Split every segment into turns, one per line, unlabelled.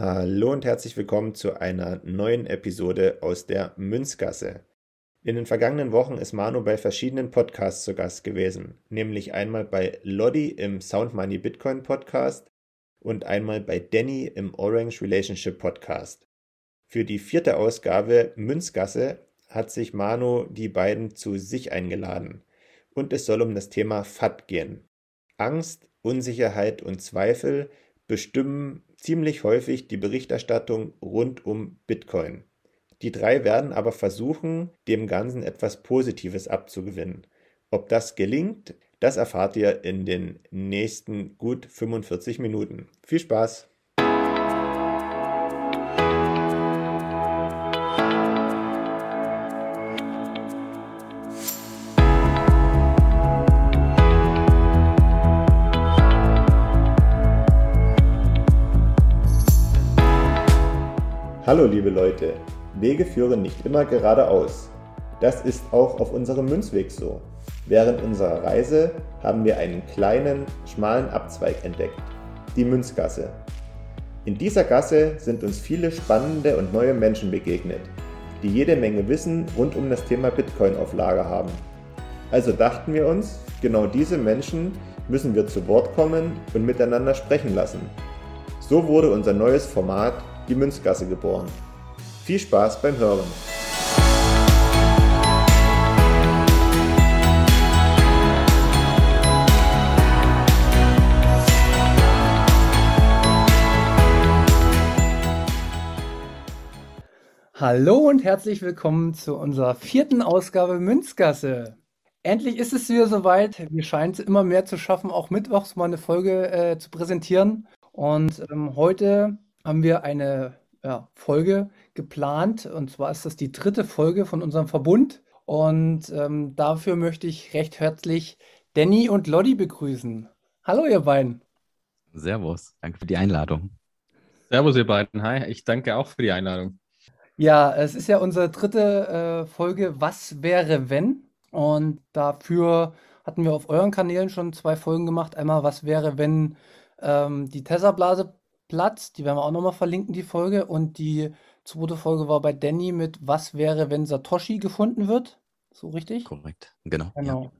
Hallo und herzlich willkommen zu einer neuen Episode aus der Münzgasse. In den vergangenen Wochen ist Manu bei verschiedenen Podcasts zu Gast gewesen, nämlich einmal bei Lodi im Sound Money Bitcoin Podcast und einmal bei Danny im Orange Relationship Podcast. Für die vierte Ausgabe Münzgasse hat sich Manu die beiden zu sich eingeladen und es soll um das Thema FAT gehen. Angst, Unsicherheit und Zweifel bestimmen ziemlich häufig die Berichterstattung rund um Bitcoin. Die drei werden aber versuchen, dem Ganzen etwas Positives abzugewinnen. Ob das gelingt, das erfahrt ihr in den nächsten gut 45 Minuten. Viel Spaß! Hallo liebe Leute, Wege führen nicht immer geradeaus. Das ist auch auf unserem Münzweg so. Während unserer Reise haben wir einen kleinen, schmalen Abzweig entdeckt, die Münzgasse. In dieser Gasse sind uns viele spannende und neue Menschen begegnet, die jede Menge Wissen rund um das Thema Bitcoin auf Lager haben. Also dachten wir uns, genau diese Menschen müssen wir zu Wort kommen und miteinander sprechen lassen. So wurde unser neues Format die Münzgasse geboren. Viel Spaß beim Hören!
Hallo und herzlich willkommen zu unserer vierten Ausgabe Münzgasse. Endlich ist es wieder soweit. Wir scheinen es immer mehr zu schaffen, auch mittwochs mal eine Folge äh, zu präsentieren. Und ähm, heute haben wir eine ja, Folge geplant. Und zwar ist das die dritte Folge von unserem Verbund. Und ähm, dafür möchte ich recht herzlich Danny und Lodi begrüßen. Hallo, ihr beiden.
Servus, danke für die Einladung.
Servus, ihr beiden. Hi, ich danke auch für die Einladung.
Ja, es ist ja unsere dritte äh, Folge Was wäre wenn? Und dafür hatten wir auf euren Kanälen schon zwei Folgen gemacht. Einmal Was wäre, wenn ähm, die Tesla-Blase Platz. Die werden wir auch nochmal verlinken, die Folge. Und die zweite Folge war bei Danny mit Was wäre, wenn Satoshi gefunden wird? So richtig?
Korrekt, genau.
Genau. Ja.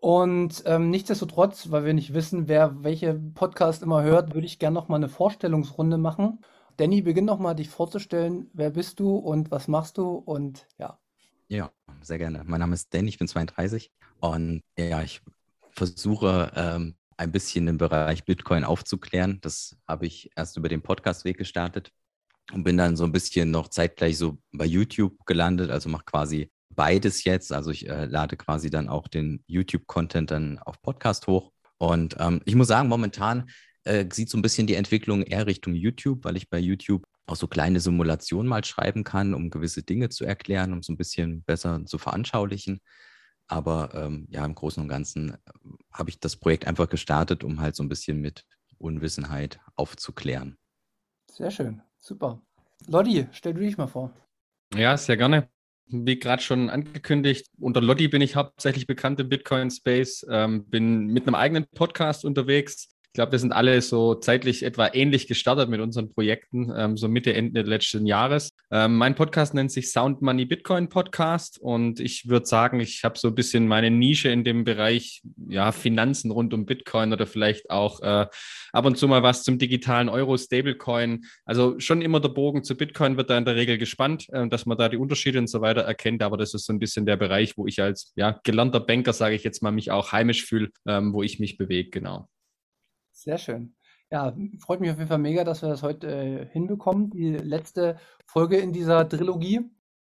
Und ähm, nichtsdestotrotz, weil wir nicht wissen, wer welche Podcast immer hört, würde ich gerne nochmal eine Vorstellungsrunde machen. Danny, beginn nochmal dich vorzustellen. Wer bist du und was machst du? Und ja.
Ja, sehr gerne. Mein Name ist Danny, ich bin 32 und ja, ich versuche ähm, ein bisschen im Bereich Bitcoin aufzuklären. Das habe ich erst über den Podcastweg gestartet und bin dann so ein bisschen noch zeitgleich so bei YouTube gelandet, also mache quasi beides jetzt. Also ich äh, lade quasi dann auch den YouTube-Content dann auf Podcast hoch. Und ähm, ich muss sagen, momentan äh, sieht so ein bisschen die Entwicklung eher Richtung YouTube, weil ich bei YouTube auch so kleine Simulationen mal schreiben kann, um gewisse Dinge zu erklären, um so ein bisschen besser zu veranschaulichen. Aber ähm, ja, im Großen und Ganzen äh, habe ich das Projekt einfach gestartet, um halt so ein bisschen mit Unwissenheit aufzuklären.
Sehr schön, super. Lodi, stell du dich mal vor.
Ja, sehr gerne. Wie gerade schon angekündigt, unter Lodi bin ich hauptsächlich bekannt im Bitcoin-Space, ähm, bin mit einem eigenen Podcast unterwegs, ich glaube, wir sind alle so zeitlich etwa ähnlich gestartet mit unseren Projekten, ähm, so Mitte, Ende letzten Jahres. Ähm, mein Podcast nennt sich Sound Money Bitcoin Podcast und ich würde sagen, ich habe so ein bisschen meine Nische in dem Bereich ja, Finanzen rund um Bitcoin oder vielleicht auch äh, ab und zu mal was zum digitalen Euro Stablecoin. Also schon immer der Bogen zu Bitcoin wird da in der Regel gespannt, äh, dass man da die Unterschiede und so weiter erkennt. Aber das ist so ein bisschen der Bereich, wo ich als ja, gelernter Banker, sage ich jetzt mal, mich auch heimisch fühle, ähm, wo ich mich bewege, genau.
Sehr schön. Ja, freut mich auf jeden Fall mega, dass wir das heute äh, hinbekommen. Die letzte Folge in dieser Trilogie.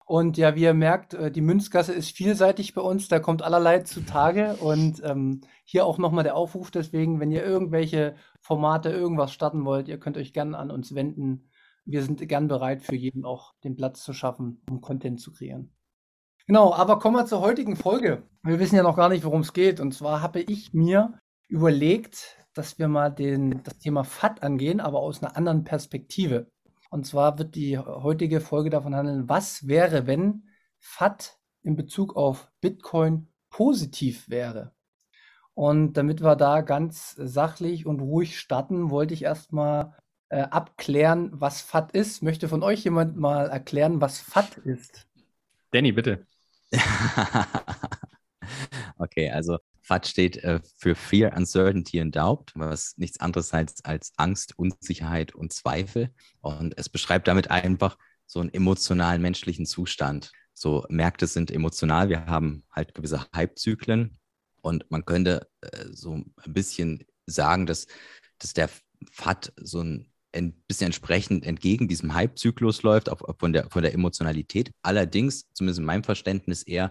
Und ja, wie ihr merkt, äh, die Münzgasse ist vielseitig bei uns. Da kommt allerlei zutage. Und ähm, hier auch nochmal der Aufruf. Deswegen, wenn ihr irgendwelche Formate, irgendwas starten wollt, ihr könnt euch gerne an uns wenden. Wir sind gern bereit, für jeden auch den Platz zu schaffen, um Content zu kreieren. Genau, aber kommen wir zur heutigen Folge. Wir wissen ja noch gar nicht, worum es geht. Und zwar habe ich mir überlegt, dass wir mal den, das Thema FAT angehen, aber aus einer anderen Perspektive. Und zwar wird die heutige Folge davon handeln, was wäre, wenn FAT in Bezug auf Bitcoin positiv wäre. Und damit wir da ganz sachlich und ruhig starten, wollte ich erstmal äh, abklären, was FAT ist. Möchte von euch jemand mal erklären, was FAT ist?
Danny, bitte.
okay, also FAT steht äh, für Fear, Uncertainty and Doubt, was nichts anderes heißt als Angst, Unsicherheit und Zweifel. Und es beschreibt damit einfach so einen emotionalen menschlichen Zustand. So Märkte sind emotional, wir haben halt gewisse Hypezyklen und man könnte äh, so ein bisschen sagen, dass, dass der FAT so ein, ein bisschen entsprechend entgegen diesem Hype-Zyklus läuft, auch von der, von der Emotionalität. Allerdings, zumindest in meinem Verständnis, eher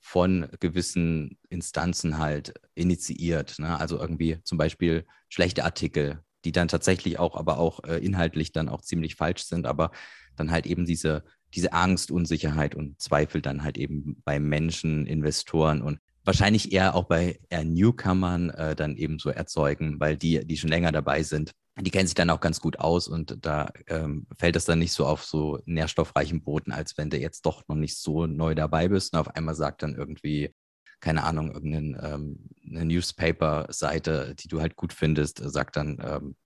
von gewissen Instanzen halt initiiert. Ne? Also irgendwie zum Beispiel schlechte Artikel, die dann tatsächlich auch, aber auch äh, inhaltlich dann auch ziemlich falsch sind, aber dann halt eben diese, diese Angst, Unsicherheit und Zweifel dann halt eben bei Menschen, Investoren und wahrscheinlich eher auch bei eher Newcomern äh, dann eben so erzeugen, weil die, die schon länger dabei sind, die kennen sich dann auch ganz gut aus und da ähm, fällt es dann nicht so auf so nährstoffreichen Boden, als wenn du jetzt doch noch nicht so neu dabei bist und auf einmal sagt dann irgendwie, keine Ahnung, irgendeine ähm, Newspaper-Seite, die du halt gut findest, sagt dann, ähm,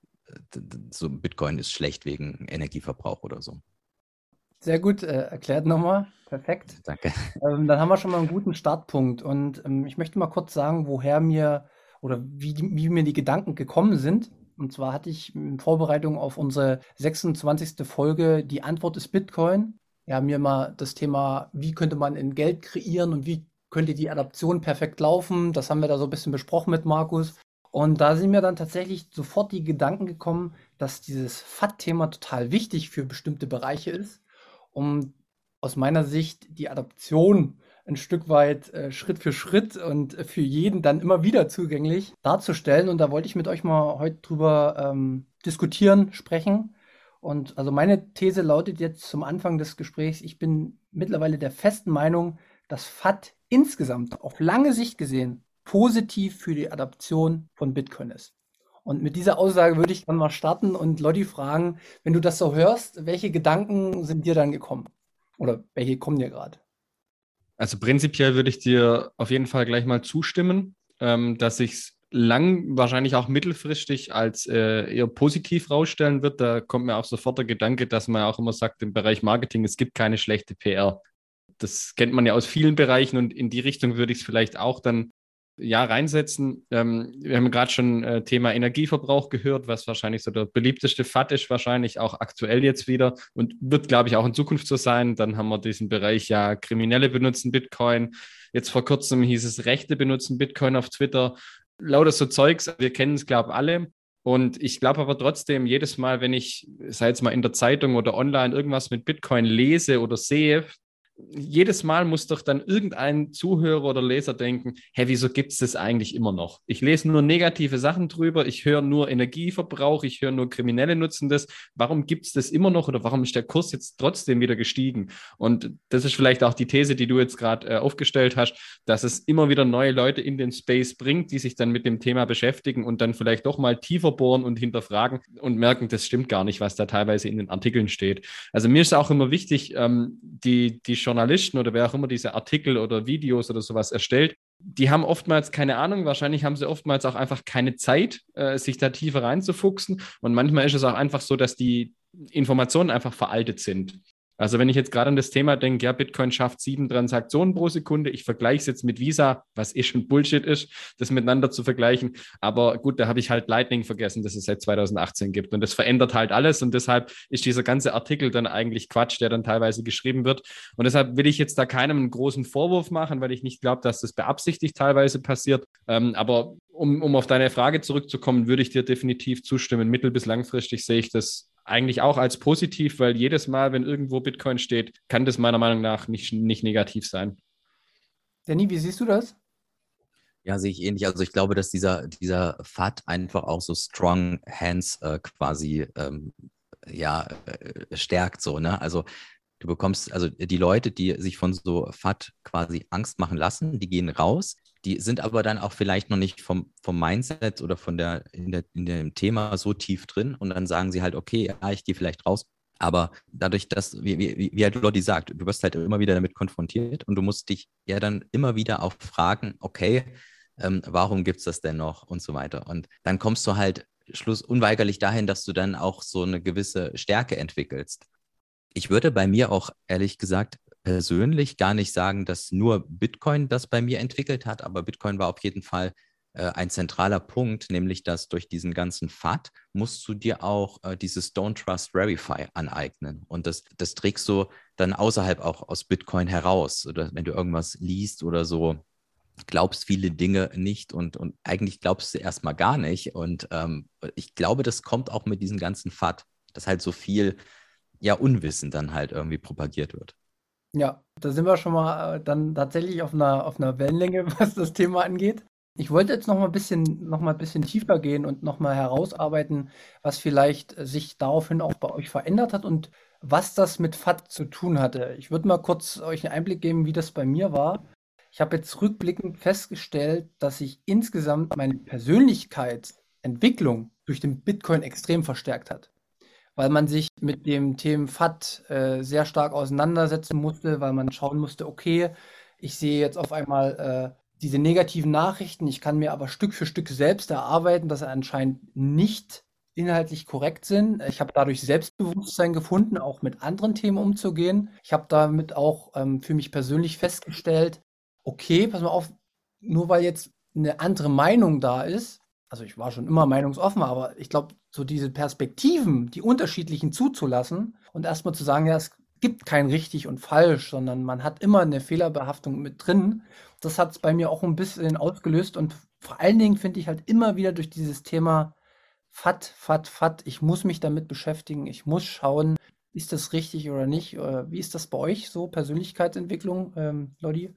so Bitcoin ist schlecht wegen Energieverbrauch oder so.
Sehr gut äh, erklärt nochmal. Perfekt.
Danke.
Ähm, dann haben wir schon mal einen guten Startpunkt. Und ähm, ich möchte mal kurz sagen, woher mir oder wie, wie mir die Gedanken gekommen sind. Und zwar hatte ich in Vorbereitung auf unsere 26. Folge Die Antwort ist Bitcoin. Ja, mir mal das Thema, wie könnte man in Geld kreieren und wie könnte die Adaption perfekt laufen. Das haben wir da so ein bisschen besprochen mit Markus. Und da sind mir dann tatsächlich sofort die Gedanken gekommen, dass dieses FAT-Thema total wichtig für bestimmte Bereiche ist, um aus meiner Sicht die Adaption ein Stück weit äh, Schritt für Schritt und für jeden dann immer wieder zugänglich darzustellen. Und da wollte ich mit euch mal heute drüber ähm, diskutieren, sprechen. Und also meine These lautet jetzt zum Anfang des Gesprächs, ich bin mittlerweile der festen Meinung, dass FAT insgesamt auf lange Sicht gesehen positiv für die Adaption von Bitcoin ist. Und mit dieser Aussage würde ich dann mal starten und Lotti fragen, wenn du das so hörst, welche Gedanken sind dir dann gekommen? Oder welche kommen dir gerade?
Also prinzipiell würde ich dir auf jeden Fall gleich mal zustimmen, ähm, dass sich es lang, wahrscheinlich auch mittelfristig als äh, eher positiv rausstellen wird. Da kommt mir auch sofort der Gedanke, dass man auch immer sagt im Bereich Marketing, es gibt keine schlechte PR. Das kennt man ja aus vielen Bereichen und in die Richtung würde ich es vielleicht auch dann ja reinsetzen. Ähm, wir haben gerade schon äh, Thema Energieverbrauch gehört, was wahrscheinlich so der beliebteste FAT ist, wahrscheinlich auch aktuell jetzt wieder und wird, glaube ich, auch in Zukunft so sein. Dann haben wir diesen Bereich, ja, Kriminelle benutzen Bitcoin. Jetzt vor kurzem hieß es, Rechte benutzen Bitcoin auf Twitter. Lauter so Zeugs, wir kennen es, glaube ich, alle. Und ich glaube aber trotzdem, jedes Mal, wenn ich, sei es mal in der Zeitung oder online, irgendwas mit Bitcoin lese oder sehe, jedes Mal muss doch dann irgendein Zuhörer oder Leser denken, hä, wieso gibt es das eigentlich immer noch? Ich lese nur negative Sachen drüber, ich höre nur Energieverbrauch, ich höre nur Kriminelle nutzen das. Warum gibt es das immer noch oder warum ist der Kurs jetzt trotzdem wieder gestiegen? Und das ist vielleicht auch die These, die du jetzt gerade äh, aufgestellt hast, dass es immer wieder neue Leute in den Space bringt, die sich dann mit dem Thema beschäftigen und dann vielleicht doch mal tiefer bohren und hinterfragen und merken, das stimmt gar nicht, was da teilweise in den Artikeln steht. Also mir ist auch immer wichtig, ähm, die, die Journalisten oder wer auch immer diese Artikel oder Videos oder sowas erstellt, die haben oftmals keine Ahnung, wahrscheinlich haben sie oftmals auch einfach keine Zeit, äh, sich da tiefer reinzufuchsen. Und manchmal ist es auch einfach so, dass die Informationen einfach veraltet sind. Also wenn ich jetzt gerade an das Thema denke, ja, Bitcoin schafft sieben Transaktionen pro Sekunde, ich vergleiche es jetzt mit Visa, was eh schon Bullshit ist, das miteinander zu vergleichen. Aber gut, da habe ich halt Lightning vergessen, dass es seit 2018 gibt. Und das verändert halt alles. Und deshalb ist dieser ganze Artikel dann eigentlich Quatsch, der dann teilweise geschrieben wird. Und deshalb will ich jetzt da keinem einen großen Vorwurf machen, weil ich nicht glaube, dass das beabsichtigt teilweise passiert. Ähm, aber um, um auf deine Frage zurückzukommen, würde ich dir definitiv zustimmen. Mittel- bis langfristig sehe ich das eigentlich auch als positiv, weil jedes Mal, wenn irgendwo Bitcoin steht, kann das meiner Meinung nach nicht, nicht negativ sein.
Danny, wie siehst du das?
Ja, sehe ich ähnlich. Also ich glaube, dass dieser, dieser FAT einfach auch so Strong Hands äh, quasi ähm, ja, äh, stärkt so, ne? Also du bekommst, also die Leute, die sich von so FAT quasi Angst machen lassen, die gehen raus, die sind aber dann auch vielleicht noch nicht vom, vom Mindset oder von der in, der, in dem Thema so tief drin und dann sagen sie halt, okay, ja, ich gehe vielleicht raus. Aber dadurch, dass, wie, wie, wie halt Lotti sagt, du wirst halt immer wieder damit konfrontiert und du musst dich ja dann immer wieder auch fragen, okay, ähm, warum gibt es das denn noch und so weiter. Und dann kommst du halt Schluss unweigerlich dahin, dass du dann auch so eine gewisse Stärke entwickelst. Ich würde bei mir auch ehrlich gesagt persönlich gar nicht sagen, dass nur Bitcoin das bei mir entwickelt hat, aber Bitcoin war auf jeden Fall äh, ein zentraler Punkt, nämlich dass durch diesen ganzen FAT musst du dir auch äh, dieses Don't Trust Verify aneignen. Und das, das trägst du dann außerhalb auch aus Bitcoin heraus. Oder wenn du irgendwas liest oder so, glaubst viele Dinge nicht und, und eigentlich glaubst du erstmal gar nicht. Und ähm, ich glaube, das kommt auch mit diesem ganzen FAT, dass halt so viel ja Unwissen dann halt irgendwie propagiert wird.
Ja, da sind wir schon mal äh, dann tatsächlich auf einer, auf einer Wellenlänge, was das Thema angeht. Ich wollte jetzt noch mal ein bisschen, noch mal ein bisschen tiefer gehen und noch mal herausarbeiten, was vielleicht äh, sich daraufhin auch bei euch verändert hat und was das mit FAT zu tun hatte. Ich würde mal kurz euch einen Einblick geben, wie das bei mir war. Ich habe jetzt rückblickend festgestellt, dass sich insgesamt meine Persönlichkeitsentwicklung durch den Bitcoin extrem verstärkt hat, weil man sich mit dem Thema FAT äh, sehr stark auseinandersetzen musste, weil man schauen musste, okay, ich sehe jetzt auf einmal äh, diese negativen Nachrichten. Ich kann mir aber Stück für Stück selbst erarbeiten, dass sie anscheinend nicht inhaltlich korrekt sind. Ich habe dadurch Selbstbewusstsein gefunden, auch mit anderen Themen umzugehen. Ich habe damit auch ähm, für mich persönlich festgestellt, okay, pass mal auf, nur weil jetzt eine andere Meinung da ist, also ich war schon immer meinungsoffen, aber ich glaube, so diese Perspektiven, die unterschiedlichen zuzulassen und erstmal zu sagen, ja, es gibt kein richtig und falsch, sondern man hat immer eine Fehlerbehaftung mit drin. Das hat es bei mir auch ein bisschen ausgelöst und vor allen Dingen finde ich halt immer wieder durch dieses Thema FAT, FAT, FAT, ich muss mich damit beschäftigen, ich muss schauen, ist das richtig oder nicht? Wie ist das bei euch so, Persönlichkeitsentwicklung, ähm, Lodi?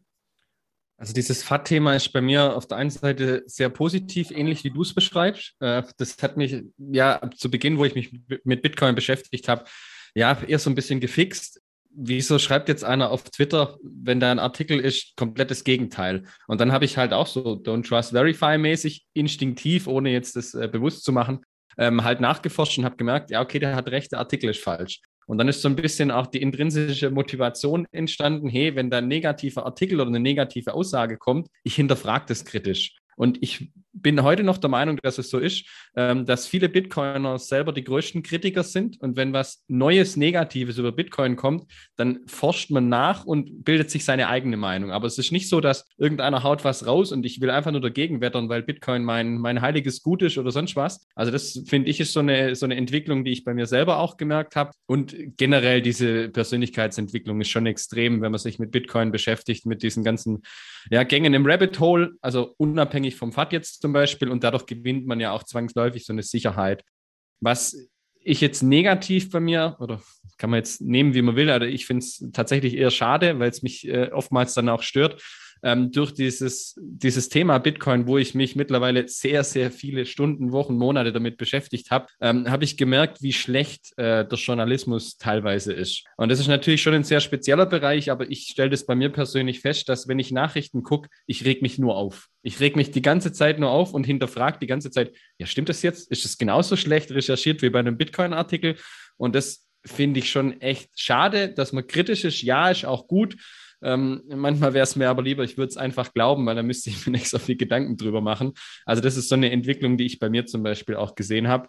Also dieses FAT-Thema ist bei mir auf der einen Seite sehr positiv, ähnlich wie du es beschreibst. Äh, das hat mich ja zu Beginn, wo ich mich mit Bitcoin beschäftigt habe, ja, eher so ein bisschen gefixt. Wieso schreibt jetzt einer auf Twitter, wenn da ein Artikel ist, komplettes Gegenteil? Und dann habe ich halt auch so Don't Trust Verify mäßig, instinktiv, ohne jetzt das äh, bewusst zu machen, ähm, halt nachgeforscht und habe gemerkt, ja, okay, der hat recht, der Artikel ist falsch. Und dann ist so ein bisschen auch die intrinsische Motivation entstanden, hey, wenn da ein negativer Artikel oder eine negative Aussage kommt, ich hinterfrage das kritisch. Und ich bin heute noch der Meinung, dass es so ist, ähm, dass viele Bitcoiner selber die größten Kritiker sind. Und wenn was Neues, Negatives über Bitcoin kommt, dann forscht man nach und bildet sich seine eigene Meinung. Aber es ist nicht so, dass irgendeiner haut was raus und ich will einfach nur dagegen wettern, weil Bitcoin mein, mein heiliges Gut ist oder sonst was. Also das finde ich ist so eine, so eine Entwicklung, die ich bei mir selber auch gemerkt habe. Und generell diese Persönlichkeitsentwicklung ist schon extrem, wenn man sich mit Bitcoin beschäftigt, mit diesen ganzen ja, Gängen im Rabbit Hole, also unabhängig vom FAT jetzt zum Beispiel. Und dadurch gewinnt man ja auch zwangsläufig so eine Sicherheit. Was ich jetzt negativ bei mir, oder kann man jetzt nehmen, wie man will, aber ich finde es tatsächlich eher schade, weil es mich äh, oftmals dann auch stört, ähm, durch dieses, dieses Thema Bitcoin, wo ich mich mittlerweile sehr, sehr viele Stunden, Wochen, Monate damit beschäftigt habe, ähm, habe ich gemerkt, wie schlecht äh, der Journalismus teilweise ist. Und das ist natürlich schon ein sehr spezieller Bereich, aber ich stelle das bei mir persönlich fest, dass wenn ich Nachrichten gucke, ich reg mich nur auf. Ich reg mich die ganze Zeit nur auf und hinterfrage die ganze Zeit, ja, stimmt das jetzt? Ist es genauso schlecht recherchiert wie bei einem Bitcoin-Artikel? Und das finde ich schon echt schade, dass man kritisch ist. Ja, ist auch gut. Ähm, manchmal wäre es mir aber lieber, ich würde es einfach glauben, weil da müsste ich mir nicht so viel Gedanken drüber machen. Also das ist so eine Entwicklung, die ich bei mir zum Beispiel auch gesehen habe.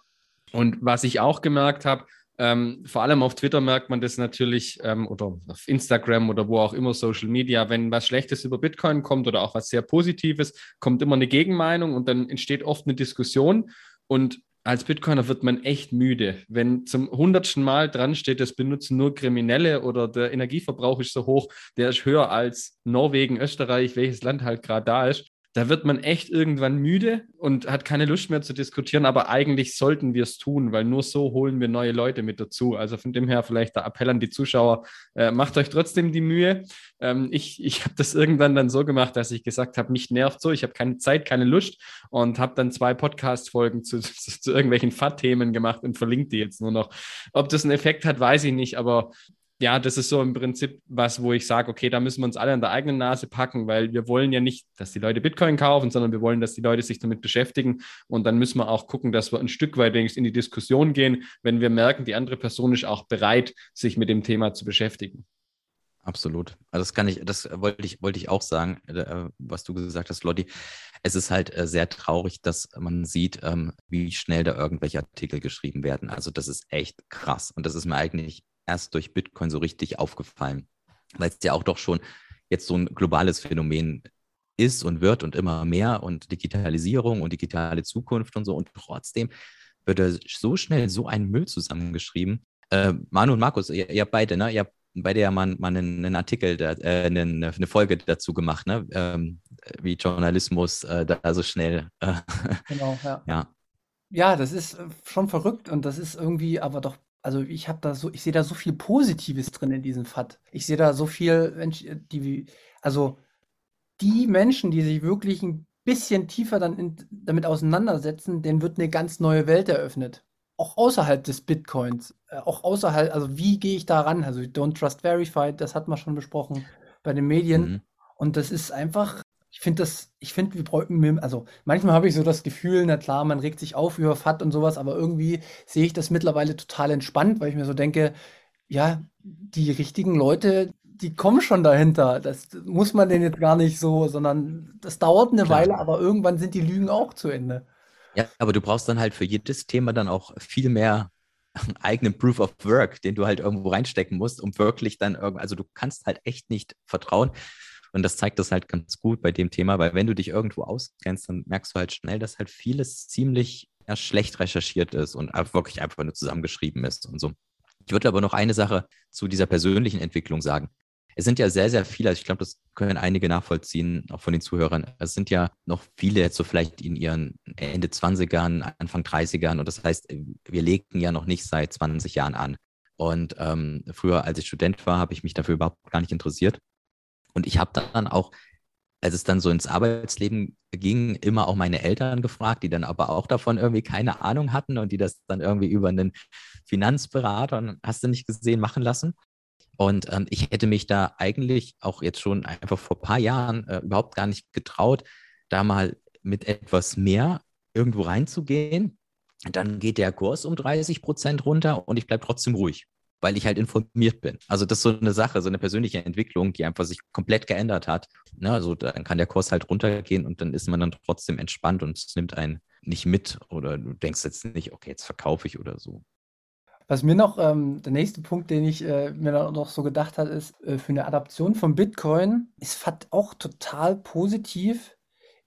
Und was ich auch gemerkt habe, ähm, vor allem auf Twitter merkt man das natürlich ähm, oder auf Instagram oder wo auch immer Social Media, wenn was Schlechtes über Bitcoin kommt oder auch was sehr Positives, kommt immer eine Gegenmeinung und dann entsteht oft eine Diskussion. Und als Bitcoiner wird man echt müde. Wenn zum hundertsten Mal dran steht, das benutzen nur Kriminelle oder der Energieverbrauch ist so hoch, der ist höher als Norwegen, Österreich, welches Land halt gerade da ist, da wird man echt irgendwann müde und hat keine Lust mehr zu diskutieren, aber eigentlich sollten wir es tun, weil nur so holen wir neue Leute mit dazu. Also von dem her vielleicht der Appell an die Zuschauer, äh, macht euch trotzdem die Mühe. Ähm, ich ich habe das irgendwann dann so gemacht, dass ich gesagt habe, mich nervt so, ich habe keine Zeit, keine Lust und habe dann zwei Podcast-Folgen zu, zu, zu irgendwelchen FAT-Themen gemacht und verlinkt die jetzt nur noch. Ob das einen Effekt hat, weiß ich nicht, aber ja, das ist so im Prinzip was, wo ich sage, okay, da müssen wir uns alle an der eigenen Nase packen, weil wir wollen ja nicht, dass die Leute Bitcoin kaufen, sondern wir wollen, dass die Leute sich damit beschäftigen. Und dann müssen wir auch gucken, dass wir ein Stück weit wenigstens in die Diskussion gehen, wenn wir merken, die andere Person ist auch bereit, sich mit dem Thema zu beschäftigen.
Absolut. Also das kann ich, das wollte ich, wollte ich auch sagen, äh, was du gesagt hast, Lotti. Es ist halt äh, sehr traurig, dass man sieht, ähm, wie schnell da irgendwelche Artikel geschrieben werden. Also das ist echt krass. Und das ist mir eigentlich erst durch Bitcoin so richtig aufgefallen, weil es ja auch doch schon jetzt so ein globales Phänomen ist und wird und immer mehr und Digitalisierung und digitale Zukunft und so. Und trotzdem wird da so schnell so ein Müll zusammengeschrieben. Äh, Manu und Markus, ihr, ihr beide, ne? Ihr habt bei der man, man einen, einen Artikel, da, äh, eine, eine, Folge dazu gemacht, ne? Ähm, wie Journalismus äh, da so schnell. Äh,
genau, ja. ja. Ja, das ist äh, schon verrückt und das ist irgendwie aber doch, also ich habe da so, ich sehe da so viel Positives drin in diesem FAT. Ich sehe da so viel, Mensch, die, also die Menschen, die sich wirklich ein bisschen tiefer dann in, damit auseinandersetzen, denen wird eine ganz neue Welt eröffnet auch außerhalb des Bitcoins, äh, auch außerhalb, also wie gehe ich da ran? Also Don't Trust Verified, das hat man schon besprochen bei den Medien. Mhm. Und das ist einfach, ich finde das, ich finde, wir bräuchten, also manchmal habe ich so das Gefühl, na klar, man regt sich auf über FAT und sowas, aber irgendwie sehe ich das mittlerweile total entspannt, weil ich mir so denke, ja, die richtigen Leute, die kommen schon dahinter. Das muss man denn jetzt gar nicht so, sondern das dauert eine Klar. Weile, aber irgendwann sind die Lügen auch zu Ende.
Ja, aber du brauchst dann halt für jedes Thema dann auch viel mehr eigenen Proof of Work, den du halt irgendwo reinstecken musst, um wirklich dann irgendwie, also du kannst halt echt nicht vertrauen. Und das zeigt das halt ganz gut bei dem Thema, weil wenn du dich irgendwo auskennst, dann merkst du halt schnell, dass halt vieles ziemlich ja, schlecht recherchiert ist und wirklich einfach nur zusammengeschrieben ist und so. Ich würde aber noch eine Sache zu dieser persönlichen Entwicklung sagen es sind ja sehr, sehr viele, also ich glaube, das können einige nachvollziehen, auch von den Zuhörern. Es sind ja noch viele jetzt so vielleicht in ihren Ende 20ern, Anfang 30ern. Und das heißt, wir legen ja noch nicht seit 20 Jahren an. Und ähm, früher, als ich Student war, habe ich mich dafür überhaupt gar nicht interessiert. Und ich habe dann auch, als es dann so ins Arbeitsleben ging, immer auch meine Eltern gefragt, die dann aber auch davon irgendwie keine Ahnung hatten und die das dann irgendwie über einen Finanzberater, hast du nicht gesehen, machen lassen. Und ähm, ich hätte mich da eigentlich auch jetzt schon einfach vor ein paar Jahren äh, überhaupt gar nicht getraut, da mal mit etwas mehr irgendwo reinzugehen. Dann geht der Kurs um 30 Prozent runter und ich bleibe trotzdem ruhig, weil ich halt informiert bin. Also das ist so eine Sache, so eine persönliche Entwicklung, die einfach sich komplett geändert hat. Ne? Also dann kann der Kurs halt runtergehen und dann ist man dann trotzdem entspannt und es nimmt einen nicht mit oder du denkst jetzt nicht, okay, jetzt verkaufe ich oder so.
Was mir noch, ähm, der nächste Punkt, den ich äh, mir noch so gedacht habe, ist, äh, für eine Adaption von Bitcoin ist auch total positiv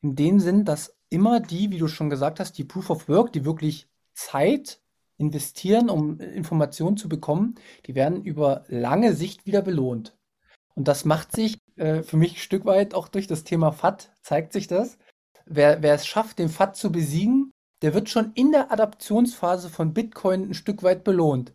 in dem Sinn, dass immer die, wie du schon gesagt hast, die Proof of Work, die wirklich Zeit investieren, um Informationen zu bekommen, die werden über lange Sicht wieder belohnt. Und das macht sich äh, für mich ein Stück weit auch durch das Thema FAT, zeigt sich das. Wer, wer es schafft, den FAT zu besiegen, der wird schon in der Adaptionsphase von Bitcoin ein Stück weit belohnt.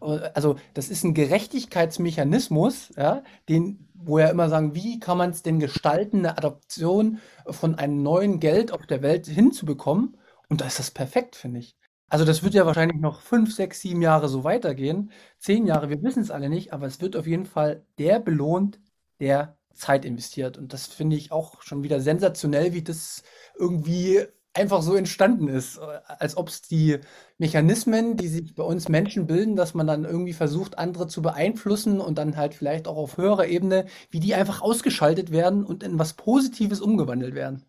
Also das ist ein Gerechtigkeitsmechanismus, ja, den, wo ja immer sagen, wie kann man es denn gestalten, eine Adaption von einem neuen Geld auf der Welt hinzubekommen? Und da ist das perfekt, finde ich. Also das wird ja wahrscheinlich noch fünf, sechs, sieben Jahre so weitergehen. Zehn Jahre, wir wissen es alle nicht, aber es wird auf jeden Fall der belohnt, der Zeit investiert. Und das finde ich auch schon wieder sensationell, wie das irgendwie einfach so entstanden ist, als ob es die Mechanismen, die sich bei uns Menschen bilden, dass man dann irgendwie versucht, andere zu beeinflussen und dann halt vielleicht auch auf höherer Ebene, wie die einfach ausgeschaltet werden und in was Positives umgewandelt werden.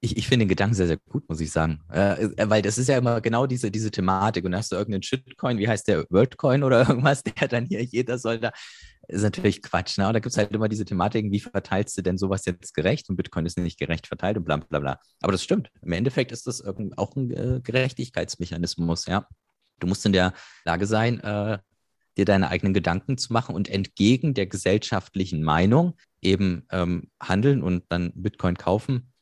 Ich, ich finde den Gedanken sehr, sehr gut, muss ich sagen. Äh, äh weil das ist ja immer genau diese, diese Thematik. Und hast du irgendeinen Shitcoin, wie heißt der, Worldcoin oder irgendwas, der dann hier, jeder soll da ist natürlich Quatsch. Ne? Und da gibt es halt immer diese Thematiken, wie verteilst du denn sowas jetzt gerecht? Und Bitcoin ist nicht gerecht verteilt und bla bla bla. Aber das stimmt. Im Endeffekt ist das auch ein äh, Gerechtigkeitsmechanismus, ja. Du musst in der Lage sein, äh, dir deine eigenen Gedanken zu machen und entgegen der gesellschaftlichen Meinung eben ähm, handeln und dann Bitcoin kaufen.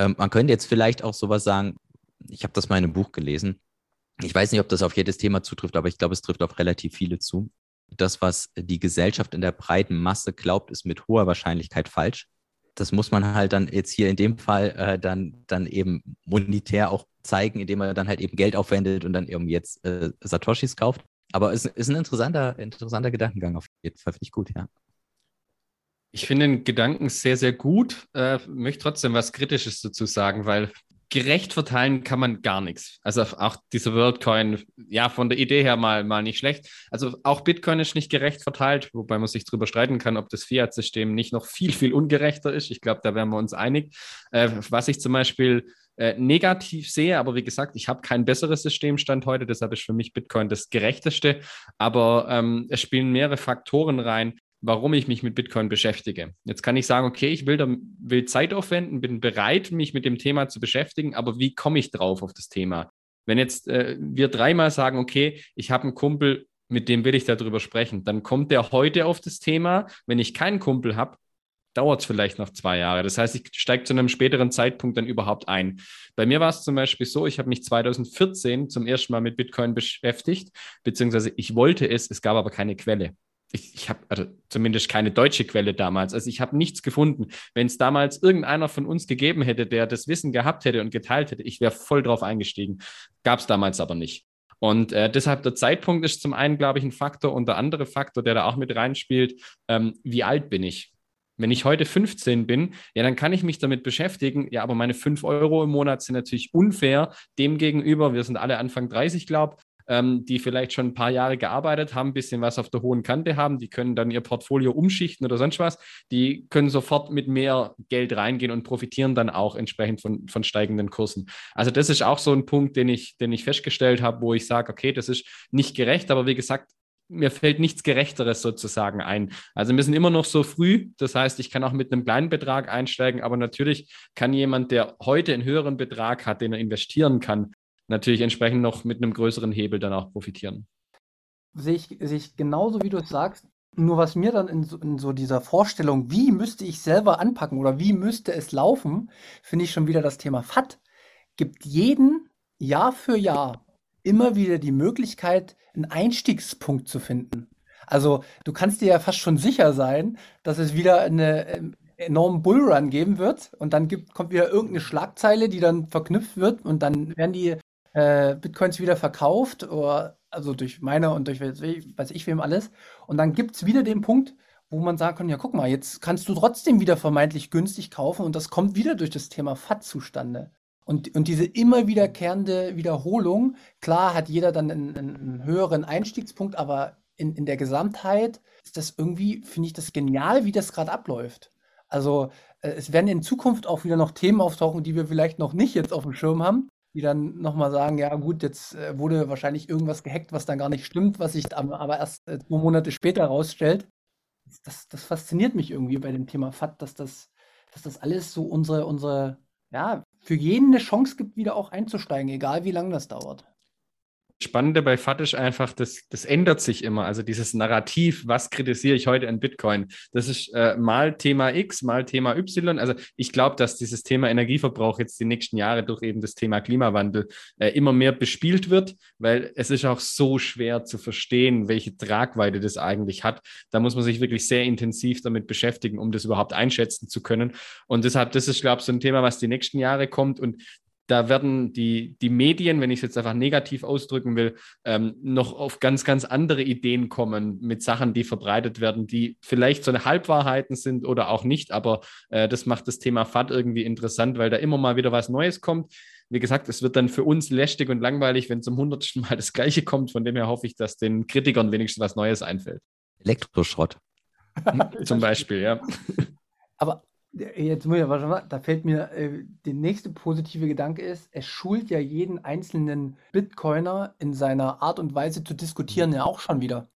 Ähm, man könnte jetzt vielleicht auch sowas sagen, ich habe das mal in einem Buch gelesen. Ich weiß nicht, ob das auf jedes Thema zutrifft, aber ich glaube, es trifft auf relativ viele zu das, was die Gesellschaft in der breiten Masse glaubt, ist mit hoher Wahrscheinlichkeit falsch. Das muss man halt dann jetzt hier in dem Fall äh, dann, dann eben monetär auch zeigen, indem er dann halt eben Geld aufwendet und dann eben jetzt äh, Satoshis kauft. Aber es ist ein interessanter, interessanter Gedankengang auf jeden Fall, finde ich gut, ja.
Ich finde den Gedanken sehr, sehr gut. Äh, möchte trotzdem was Kritisches dazu sagen, weil gerecht verteilen kann man gar nichts. Also auch dieser WorldCoin, ja, von der Idee her mal, mal nicht schlecht. Also auch Bitcoin ist nicht gerecht verteilt, wobei man sich darüber streiten kann, ob das Fiat-System nicht noch viel, viel ungerechter ist. Ich glaube, da wären wir uns einig. Äh, was ich zum Beispiel äh, negativ sehe, aber wie gesagt, ich habe kein besseres Systemstand heute, deshalb ist für mich Bitcoin das gerechteste. Aber ähm, es spielen mehrere Faktoren rein, warum ich mich mit Bitcoin beschäftige. Jetzt kann ich sagen, okay, ich will, da, will Zeit aufwenden, bin bereit, mich mit dem Thema zu beschäftigen, aber wie komme ich drauf auf das Thema? Wenn jetzt äh, wir dreimal sagen, okay, ich habe einen Kumpel, mit dem will ich darüber sprechen, dann kommt der heute auf das Thema. Wenn ich keinen Kumpel habe, dauert es vielleicht noch zwei Jahre. Das heißt, ich steige zu einem späteren Zeitpunkt dann überhaupt ein. Bei mir war es zum Beispiel so, ich habe mich 2014 zum ersten Mal mit Bitcoin beschäftigt, beziehungsweise ich wollte es, es gab aber keine Quelle ich, ich habe also zumindest keine deutsche Quelle damals. Also ich habe nichts gefunden. Wenn es damals irgendeiner von uns gegeben hätte, der das Wissen gehabt hätte und geteilt hätte, ich wäre voll drauf eingestiegen. Gab es damals aber nicht. Und äh, deshalb der Zeitpunkt ist zum einen, glaube ich, ein Faktor und der andere Faktor, der da auch mit reinspielt, ähm, wie alt bin ich? Wenn ich heute 15 bin, ja, dann kann ich mich damit beschäftigen. Ja, aber meine 5 Euro im Monat sind natürlich unfair dem gegenüber. Wir sind alle Anfang 30, glaube ähm, die vielleicht schon ein paar Jahre gearbeitet haben, ein bisschen was auf der hohen Kante haben, die können dann ihr Portfolio umschichten oder sonst was. Die können sofort mit mehr Geld reingehen und profitieren dann auch entsprechend von, von steigenden Kursen. Also das ist auch so ein Punkt, den ich, den ich festgestellt habe, wo ich sage, okay, das ist nicht gerecht, aber wie gesagt, mir fällt nichts Gerechteres sozusagen ein. Also wir sind immer noch so früh. Das heißt, ich kann auch mit einem kleinen Betrag einsteigen, aber natürlich kann jemand, der heute einen höheren Betrag hat, den er investieren kann, natürlich entsprechend noch mit einem größeren Hebel dann auch profitieren.
Sehe ich, sehe ich genauso, wie du es sagst. Nur was mir dann in so, in so, dieser Vorstellung, wie müsste ich selber anpacken oder wie müsste es laufen, finde ich schon wieder das Thema FAT, gibt jeden Jahr für Jahr immer wieder die Möglichkeit, einen Einstiegspunkt zu finden. Also du kannst dir ja fast schon sicher sein, dass es wieder eine ähm, enormen Bullrun geben wird und dann gibt, kommt wieder irgendeine Schlagzeile, die dann verknüpft wird und dann werden die äh, Bitcoins wieder verkauft, oder, also durch meine und durch weiß ich wem alles. Und dann gibt es wieder den Punkt, wo man sagen kann, ja, guck mal, jetzt kannst du trotzdem wieder vermeintlich günstig kaufen und das kommt wieder durch das Thema FAT zustande. Und, und diese immer wiederkehrende Wiederholung, klar hat jeder dann einen, einen höheren Einstiegspunkt, aber in, in der Gesamtheit ist das irgendwie, finde ich das genial, wie das gerade abläuft. Also äh, es werden in Zukunft auch wieder noch Themen auftauchen, die wir vielleicht noch nicht jetzt auf dem Schirm haben, die dann nochmal sagen, ja gut, jetzt äh, wurde wahrscheinlich irgendwas gehackt, was dann gar nicht stimmt, was sich aber erst äh, zwei Monate später rausstellt. Das, das fasziniert mich irgendwie bei dem Thema FAT, dass das, dass das alles so unsere, unsere, ja, für jeden eine Chance gibt, wieder auch einzusteigen, egal wie lange das dauert.
Spannende bei FAT ist einfach, das, das ändert sich immer. Also dieses Narrativ, was kritisiere ich heute an Bitcoin? Das ist äh, mal Thema X, mal Thema Y. Also ich glaube, dass dieses Thema Energieverbrauch jetzt die nächsten Jahre durch eben das Thema Klimawandel äh, immer mehr bespielt wird, weil es ist auch so schwer zu verstehen, welche Tragweite das eigentlich hat. Da muss man sich wirklich sehr intensiv damit beschäftigen, um das überhaupt einschätzen zu können. Und deshalb, das ist, glaube ich, so ein Thema, was die nächsten Jahre kommt. Und da werden die, die Medien, wenn ich es jetzt einfach negativ ausdrücken will, ähm, noch auf ganz, ganz andere Ideen kommen mit Sachen, die verbreitet werden, die vielleicht so eine Halbwahrheiten sind oder auch nicht. Aber äh, das macht das Thema FAT irgendwie interessant, weil da immer mal wieder was Neues kommt. Wie gesagt, es wird dann für uns lästig und langweilig, wenn zum hundertsten Mal das Gleiche kommt. Von dem her hoffe ich, dass den Kritikern wenigstens was Neues einfällt.
Elektroschrott.
Zum Beispiel, ja.
Aber Jetzt muss ich aber schon mal, da fällt mir, äh, der nächste positive Gedanke ist, es schult ja jeden einzelnen Bitcoiner in seiner Art und Weise zu diskutieren ja auch schon wieder.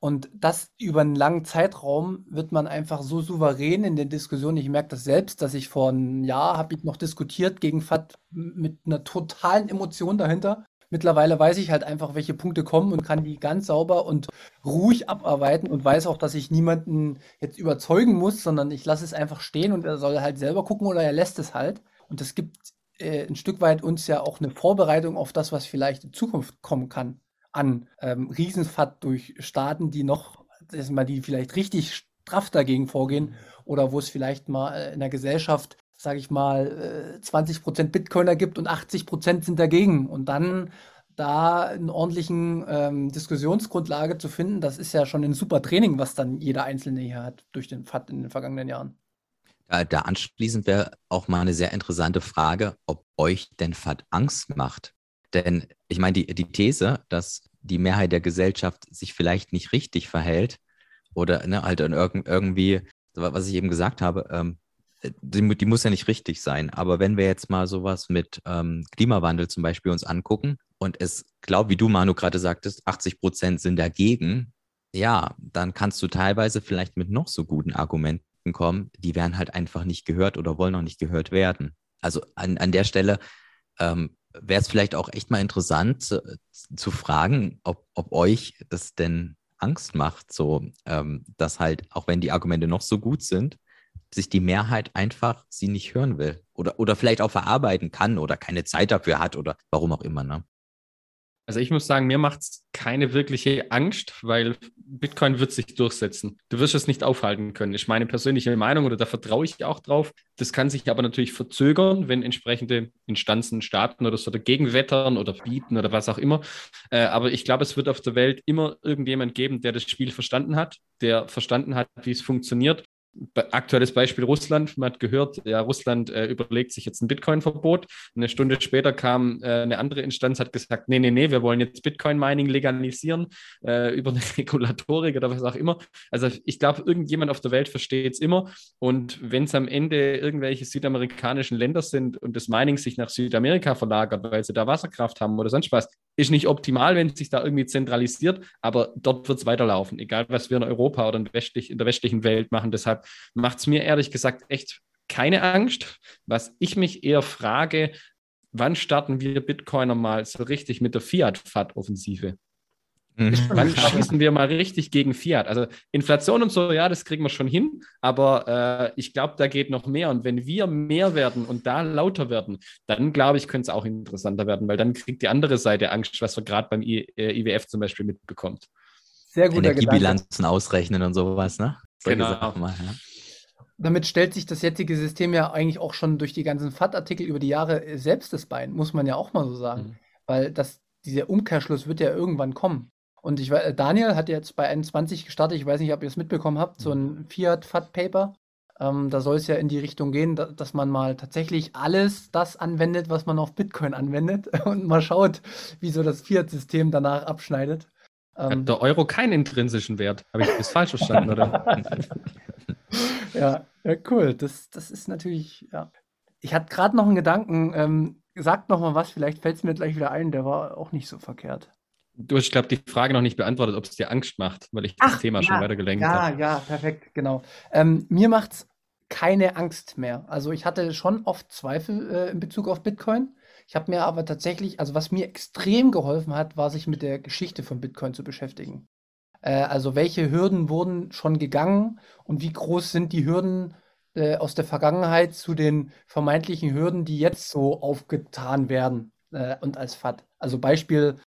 Und das über einen langen Zeitraum wird man einfach so souverän in der Diskussion. Ich merke das selbst, dass ich vor einem Jahr habe ich noch diskutiert gegen FAT mit einer totalen Emotion dahinter. Mittlerweile weiß ich halt einfach, welche Punkte kommen und kann die ganz sauber und ruhig abarbeiten und weiß auch, dass ich niemanden jetzt überzeugen muss, sondern ich lasse es einfach stehen und er soll halt selber gucken oder er lässt es halt. Und das gibt äh, ein Stück weit uns ja auch eine Vorbereitung auf das, was vielleicht in Zukunft kommen kann, an ähm, Riesenfahrt durch Staaten, die noch, mal, die vielleicht richtig straff dagegen vorgehen oder wo es vielleicht mal äh, in der Gesellschaft sage ich mal, 20% äh, Bitcoiner gibt und 80% sind dagegen. Und dann da einen ordentlichen ähm, Diskussionsgrundlage zu finden, das ist ja schon ein super Training, was dann jeder Einzelne hier hat durch den FAT in den vergangenen Jahren.
Da, da anschließend wäre auch mal eine sehr interessante Frage, ob euch denn FAT Angst macht. Denn ich meine, die, die These, dass die Mehrheit der Gesellschaft sich vielleicht nicht richtig verhält oder ne, halt irgendwie, was ich eben gesagt habe, ähm, die, die, muss ja nicht richtig sein. Aber wenn wir jetzt mal sowas mit ähm, Klimawandel zum Beispiel uns angucken und es glaube, wie du, Manu, gerade sagtest, 80 Prozent sind dagegen, ja, dann kannst du teilweise vielleicht mit noch so guten Argumenten kommen, die werden halt einfach nicht gehört oder wollen auch nicht gehört werden. Also an, an der Stelle ähm, wäre es vielleicht auch echt mal interessant zu, zu fragen, ob, ob euch das denn Angst macht, so ähm, dass halt, auch wenn die Argumente noch so gut sind, sich die Mehrheit einfach sie nicht hören will oder, oder vielleicht auch verarbeiten kann oder keine Zeit dafür hat oder warum auch immer. Ne?
Also ich muss sagen, mir macht es keine wirkliche Angst, weil Bitcoin wird sich durchsetzen. Du wirst es nicht aufhalten können. Ist meine persönliche Meinung oder da vertraue ich auch drauf. Das kann sich aber natürlich verzögern, wenn entsprechende Instanzen, Staaten oder so dagegen wettern oder bieten oder was auch immer. Äh, aber ich glaube, es wird auf der Welt immer irgendjemand geben, der das Spiel verstanden hat, der verstanden hat, wie es funktioniert aktuelles Beispiel Russland. Man hat gehört, ja, Russland äh, überlegt sich jetzt ein Bitcoin-Verbot. Eine Stunde später kam äh, eine andere Instanz, hat gesagt, nee, nee, nee, wir wollen jetzt Bitcoin-Mining legalisieren äh, über eine Regulatorik oder was auch immer. Also ich glaube, irgendjemand auf der Welt versteht es immer. Und wenn es am Ende irgendwelche südamerikanischen Länder sind und das Mining sich nach Südamerika verlagert, weil sie da Wasserkraft haben oder sonst was, ist nicht optimal, wenn es sich da irgendwie zentralisiert, aber dort wird es weiterlaufen, egal was wir in Europa oder in, westlich, in der westlichen Welt machen. Deshalb macht es mir ehrlich gesagt echt keine Angst. Was ich mich eher frage, wann starten wir Bitcoiner mal so richtig mit der Fiat-FAT-Offensive? Mhm. Wann schießen wir mal richtig gegen Fiat? Also Inflation und so, ja, das kriegen wir schon hin, aber äh, ich glaube, da geht noch mehr. Und wenn wir mehr werden und da lauter werden, dann glaube ich, könnte es auch interessanter werden, weil dann kriegt die andere Seite Angst, was wir gerade beim I äh, IWF zum Beispiel mitbekommt.
Sehr guter Energiebilanzen ausrechnen und sowas, ne? Solche
genau. Mal, ja. Damit stellt sich das jetzige System ja eigentlich auch schon durch die ganzen FAT-Artikel über die Jahre selbst das Bein, muss man ja auch mal so sagen. Mhm. Weil das, dieser Umkehrschluss wird ja irgendwann kommen. Und ich äh, Daniel hat jetzt bei 21 gestartet, ich weiß nicht, ob ihr es mitbekommen habt, so ein mhm. Fiat-FAT-Paper. Ähm, da soll es ja in die Richtung gehen, da, dass man mal tatsächlich alles das anwendet, was man auf Bitcoin anwendet und mal schaut, wie so das Fiat-System danach abschneidet.
Ähm, Hat der Euro keinen intrinsischen Wert? Habe ich das falsch verstanden, oder?
ja, ja, cool. Das, das ist natürlich, ja. Ich hatte gerade noch einen Gedanken. Ähm, sagt noch mal was, vielleicht fällt es mir gleich wieder ein. Der war auch nicht so verkehrt.
Du hast, ich glaube, die Frage noch nicht beantwortet, ob es dir Angst macht, weil ich das Ach, Thema ja, schon weiter gelenkt
habe. Ja, ja, perfekt, genau. Ähm, mir macht es keine Angst mehr. Also ich hatte schon oft Zweifel äh, in Bezug auf Bitcoin. Ich habe mir aber tatsächlich, also was mir extrem geholfen hat, war sich mit der Geschichte von Bitcoin zu beschäftigen. Äh, also welche Hürden wurden schon gegangen und wie groß sind die Hürden äh, aus der Vergangenheit zu den vermeintlichen Hürden, die jetzt so aufgetan werden äh, und als FAT. Also Beispiel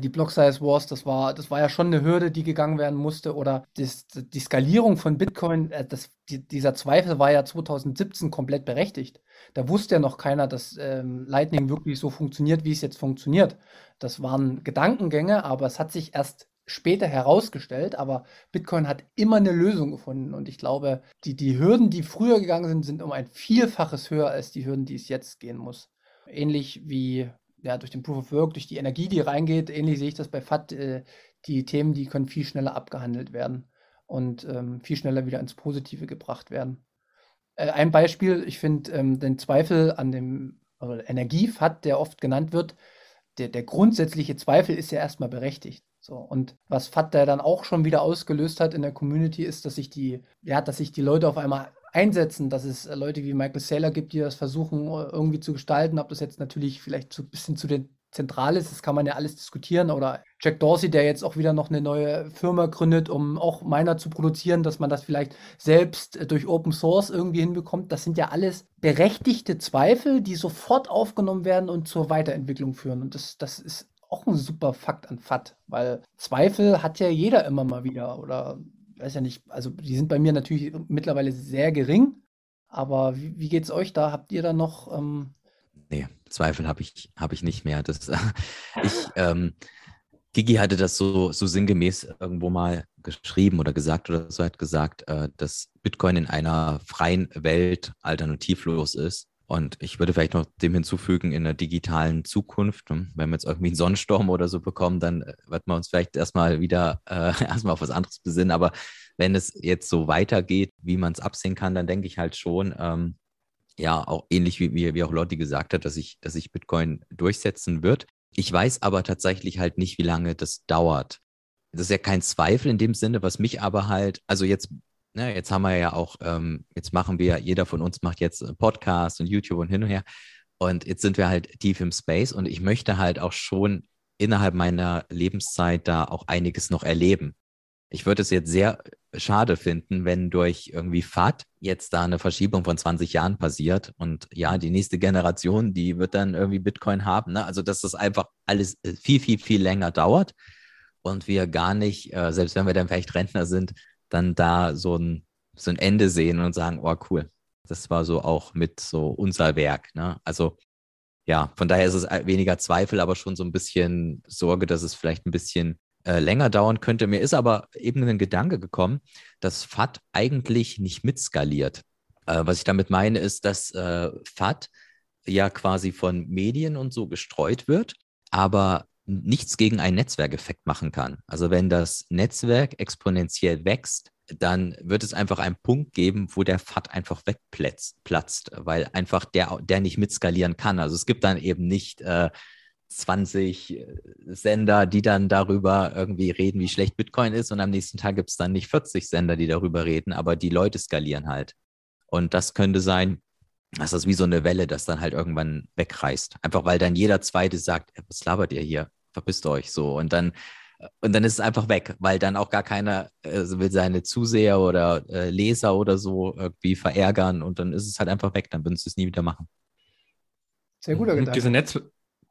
die Block Size Wars, das war, das war ja schon eine Hürde, die gegangen werden musste. Oder das, die Skalierung von Bitcoin, äh, das, die, dieser Zweifel war ja 2017 komplett berechtigt. Da wusste ja noch keiner, dass ähm, Lightning wirklich so funktioniert, wie es jetzt funktioniert. Das waren Gedankengänge, aber es hat sich erst später herausgestellt, aber Bitcoin hat immer eine Lösung gefunden und ich glaube, die, die Hürden, die früher gegangen sind, sind um ein Vielfaches höher als die Hürden, die es jetzt gehen muss. Ähnlich wie ja, durch den Proof of Work, durch die Energie, die reingeht, ähnlich sehe ich das bei FAT, äh, die Themen, die können viel schneller abgehandelt werden und ähm, viel schneller wieder ins Positive gebracht werden. Äh, ein Beispiel, ich finde ähm, den Zweifel an dem also Energie-FAT, der oft genannt wird, der, der grundsätzliche Zweifel ist ja erstmal berechtigt. So, und was FAT da dann auch schon wieder ausgelöst hat in der Community, ist, dass sich die, ja, dass sich die Leute auf einmal einsetzen, dass es äh, Leute wie Michael Saylor gibt, die das versuchen äh, irgendwie zu gestalten. Ob das jetzt natürlich vielleicht so ein bisschen zu den zentral ist, das kann man ja alles diskutieren. Oder Jack Dorsey, der jetzt auch wieder noch eine neue Firma gründet, um auch Miner zu produzieren, dass man das vielleicht selbst äh, durch Open Source irgendwie hinbekommt. Das sind ja alles berechtigte Zweifel, die sofort aufgenommen werden und zur Weiterentwicklung führen. Und das, das ist auch ein super Fakt an FAT, weil Zweifel hat ja jeder immer mal wieder oder weiß ja nicht, also die sind bei mir natürlich mittlerweile sehr gering, aber wie, wie geht es euch da? Habt ihr da noch. Ähm
nee, Zweifel habe ich, hab ich nicht mehr. Das, ich, ähm, Gigi hatte das so, so sinngemäß irgendwo mal geschrieben oder gesagt oder so, hat gesagt, äh, dass Bitcoin in einer freien Welt alternativlos ist. Und ich würde vielleicht noch dem hinzufügen, in der digitalen Zukunft, ne, wenn wir jetzt irgendwie einen Sonnensturm oder so bekommen, dann äh, wird man uns vielleicht erstmal wieder äh, erstmal auf was anderes besinnen. Aber wenn es jetzt so weitergeht, wie man es absehen kann, dann denke ich halt schon, ähm, ja, auch ähnlich wie, wie, wie auch Lotti gesagt hat, dass sich dass ich Bitcoin durchsetzen wird. Ich weiß aber tatsächlich halt nicht, wie lange das dauert. Das ist ja kein Zweifel in dem Sinne, was mich aber halt, also jetzt, ne, jetzt haben wir ja auch, ähm, jetzt machen wir, jeder von uns macht jetzt Podcast und YouTube und hin und her. Und jetzt sind wir halt tief im Space und ich möchte halt auch schon innerhalb meiner Lebenszeit da auch einiges noch erleben. Ich würde es jetzt sehr schade finden, wenn durch irgendwie FAT jetzt da eine Verschiebung von 20 Jahren passiert und ja, die nächste Generation, die wird dann irgendwie Bitcoin haben. Ne? Also, dass das einfach alles äh, viel, viel, viel länger dauert und wir gar nicht, äh, selbst wenn wir dann vielleicht Rentner sind, dann da so ein, so ein Ende sehen und sagen, oh cool, das war so auch mit so unser Werk. Ne? Also ja, von daher ist es weniger Zweifel, aber schon so ein bisschen Sorge, dass es vielleicht ein bisschen äh, länger dauern könnte. Mir ist aber eben ein Gedanke gekommen, dass FAT eigentlich nicht mitskaliert. Äh, was ich damit meine, ist, dass äh, FAT ja quasi von Medien und so gestreut wird, aber nichts gegen einen Netzwerkeffekt machen kann. Also wenn das Netzwerk exponentiell wächst, dann wird es einfach einen Punkt geben, wo der FAT einfach wegplatzt, weil einfach der, der nicht mitskalieren kann. Also es gibt dann eben nicht äh, 20 äh, Sender, die dann darüber irgendwie reden, wie schlecht Bitcoin ist. Und am nächsten Tag gibt es dann nicht 40 Sender, die darüber reden, aber die Leute skalieren halt. Und das könnte sein, dass das wie so eine Welle, das dann halt irgendwann wegreißt. Einfach weil dann jeder Zweite sagt, was labert ihr hier? Verpisst euch so. Und dann, und dann ist es einfach weg, weil dann auch gar keiner äh, will seine Zuseher oder äh, Leser oder so irgendwie verärgern und dann ist es halt einfach weg, dann würden sie es nie wieder machen.
Sehr guter Gedanke.
Diese Netz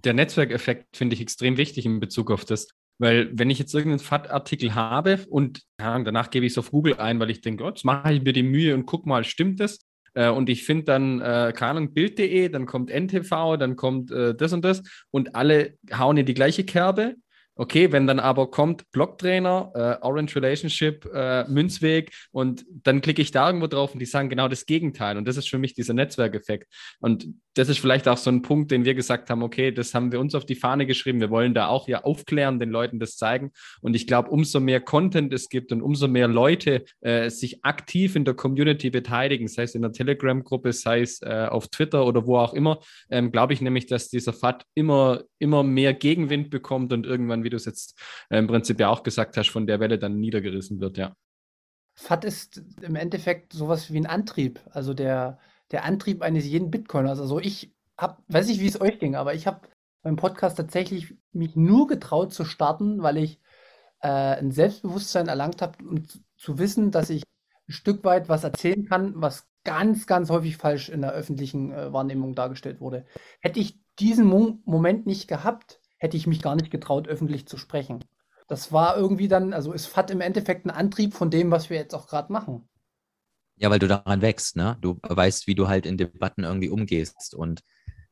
der Netzwerkeffekt finde ich extrem wichtig in Bezug auf das. Weil wenn ich jetzt irgendeinen FAT-Artikel habe und ja, danach gebe ich es auf Google ein, weil ich denke, oh, jetzt mache ich mir die Mühe und guck mal, stimmt das? Äh, und ich finde dann, äh, keine Ahnung, Bild.de, dann kommt NTV, dann kommt äh, das und das und alle hauen in die gleiche Kerbe Okay, wenn dann aber kommt Blocktrainer, äh, Orange Relationship, äh, Münzweg und dann klicke ich da irgendwo drauf und die sagen genau das Gegenteil. Und das ist für mich dieser Netzwerkeffekt. Und das ist vielleicht auch so ein Punkt, den wir gesagt haben, okay, das haben wir uns auf die Fahne geschrieben. Wir wollen da auch ja aufklären, den Leuten das zeigen. Und ich glaube, umso mehr Content es gibt und umso mehr Leute äh, sich aktiv in der Community beteiligen, sei es in der Telegram-Gruppe, sei es äh, auf Twitter oder wo auch immer, ähm, glaube ich nämlich, dass dieser FAT immer, immer mehr Gegenwind bekommt und irgendwann wie du es jetzt äh, im Prinzip ja auch gesagt hast, von der Welle dann niedergerissen wird, ja.
FAT ist im Endeffekt sowas wie ein Antrieb, also der, der Antrieb eines jeden Bitcoiners. Also ich habe, weiß nicht, wie es euch ging, aber ich habe beim Podcast tatsächlich mich nur getraut zu starten, weil ich äh, ein Selbstbewusstsein erlangt habe, um zu, wissen, dass ich ein Stück weit was erzählen kann, was ganz, ganz häufig falsch in der öffentlichen äh, Wahrnehmung dargestellt wurde. Hätte ich diesen Mo Moment nicht gehabt, hätte ich mich gar nicht getraut, öffentlich zu sprechen. Das war irgendwie dann, also ist FAT im Endeffekt ein Antrieb von dem, was wir jetzt auch gerade machen.
Ja, weil du daran wächst, ne? Du weißt, wie du halt in Debatten irgendwie umgehst und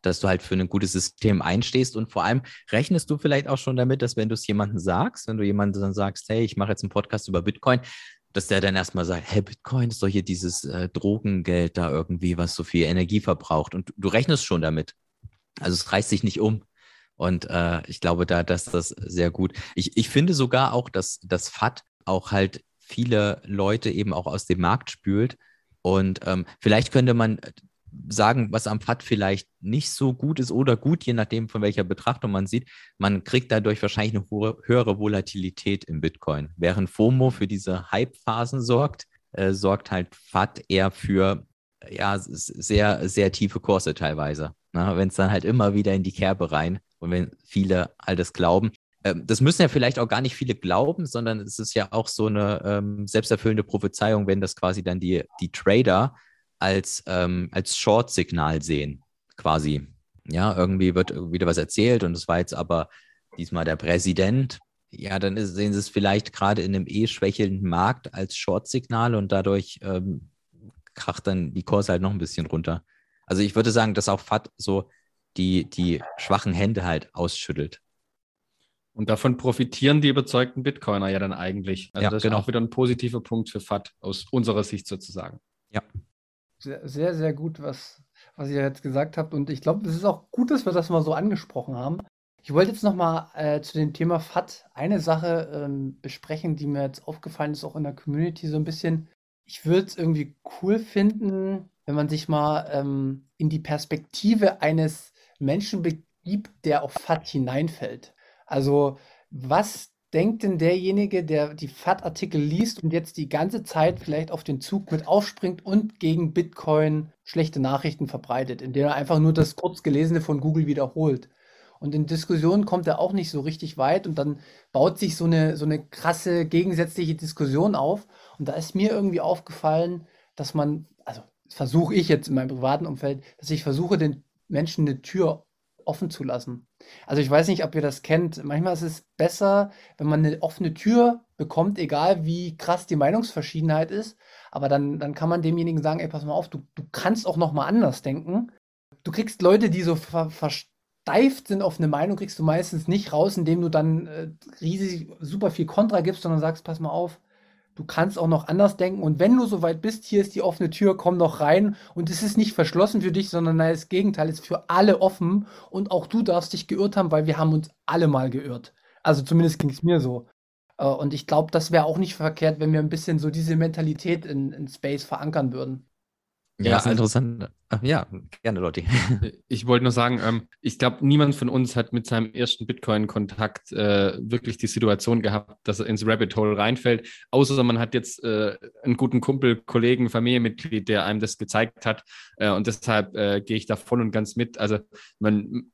dass du halt für ein gutes System einstehst und vor allem rechnest du vielleicht auch schon damit, dass wenn du es jemandem sagst, wenn du jemandem dann sagst, hey, ich mache jetzt einen Podcast über Bitcoin, dass der dann erstmal sagt, hey, Bitcoin ist doch hier dieses äh, Drogengeld da irgendwie, was so viel Energie verbraucht und du rechnest schon damit. Also es reißt sich nicht um. Und äh, ich glaube, da dass das sehr gut. Ich, ich finde sogar auch, dass das FAT auch halt viele Leute eben auch aus dem Markt spült. Und ähm, vielleicht könnte man sagen, was am FAT vielleicht nicht so gut ist oder gut, je nachdem, von welcher Betrachtung man sieht. Man kriegt dadurch wahrscheinlich eine hohe, höhere Volatilität im Bitcoin. Während FOMO für diese Hype-Phasen sorgt, äh, sorgt halt FAT eher für ja, sehr, sehr tiefe Kurse teilweise. Ne? Wenn es dann halt immer wieder in die Kerbe rein und wenn viele all das glauben. Ähm, das müssen ja vielleicht auch gar nicht viele glauben, sondern es ist ja auch so eine ähm, selbsterfüllende Prophezeiung, wenn das quasi dann die, die Trader als, ähm, als Short-Signal sehen, quasi. Ja, irgendwie wird wieder was erzählt und es war jetzt aber diesmal der Präsident. Ja, dann ist, sehen sie es vielleicht gerade in einem eh schwächelnden Markt als Short-Signal und dadurch ähm, kracht dann die Kurse halt noch ein bisschen runter. Also ich würde sagen, dass auch FAT so die, die schwachen Hände halt ausschüttelt.
Und davon profitieren die überzeugten Bitcoiner ja dann eigentlich. Also ja, das genau. ist auch wieder ein positiver Punkt für FAT aus unserer Sicht sozusagen.
Ja. Sehr, sehr, sehr gut, was, was ihr jetzt gesagt habt. Und ich glaube, es ist auch gut, dass wir das mal so angesprochen haben. Ich wollte jetzt noch mal äh, zu dem Thema FAT eine Sache ähm, besprechen, die mir jetzt aufgefallen ist, auch in der Community so ein bisschen. Ich würde es irgendwie cool finden, wenn man sich mal ähm, in die Perspektive eines Menschen begibt, der auf FAT hineinfällt. Also, was denkt denn derjenige, der die FAT-Artikel liest und jetzt die ganze Zeit vielleicht auf den Zug mit aufspringt und gegen Bitcoin schlechte Nachrichten verbreitet, indem er einfach nur das kurz gelesene von Google wiederholt? Und in Diskussionen kommt er auch nicht so richtig weit und dann baut sich so eine, so eine krasse gegensätzliche Diskussion auf. Und da ist mir irgendwie aufgefallen, dass man, also versuche ich jetzt in meinem privaten Umfeld, dass ich versuche, den Menschen eine Tür offen zu lassen. Also ich weiß nicht, ob ihr das kennt. Manchmal ist es besser, wenn man eine offene Tür bekommt, egal wie krass die Meinungsverschiedenheit ist. Aber dann, dann kann man demjenigen sagen, ey, pass mal auf, du, du kannst auch noch mal anders denken. Du kriegst Leute, die so ver versteift sind auf eine Meinung, kriegst du meistens nicht raus, indem du dann äh, riesig super viel Kontra gibst, sondern sagst, pass mal auf, du kannst auch noch anders denken. Und wenn du soweit bist, hier ist die offene Tür, komm noch rein. Und es ist nicht verschlossen für dich, sondern nein, das Gegenteil ist für alle offen. Und auch du darfst dich geirrt haben, weil wir haben uns alle mal geirrt. Also zumindest ging es mir so. Äh, und ich glaube, das wäre auch nicht verkehrt, wenn wir ein bisschen so diese Mentalität in, in Space verankern würden.
Ja, ja interessant. Ja, gerne, Lotti.
Ich wollte nur sagen, ähm, ich glaube, niemand von uns hat mit seinem ersten Bitcoin-Kontakt äh, wirklich die Situation gehabt, dass er ins Rabbit Hole reinfällt, außer man hat jetzt äh, einen guten Kumpel, Kollegen, Familienmitglied, der einem das gezeigt hat. Äh, und deshalb gehe ich da voll und ganz mit. Also man,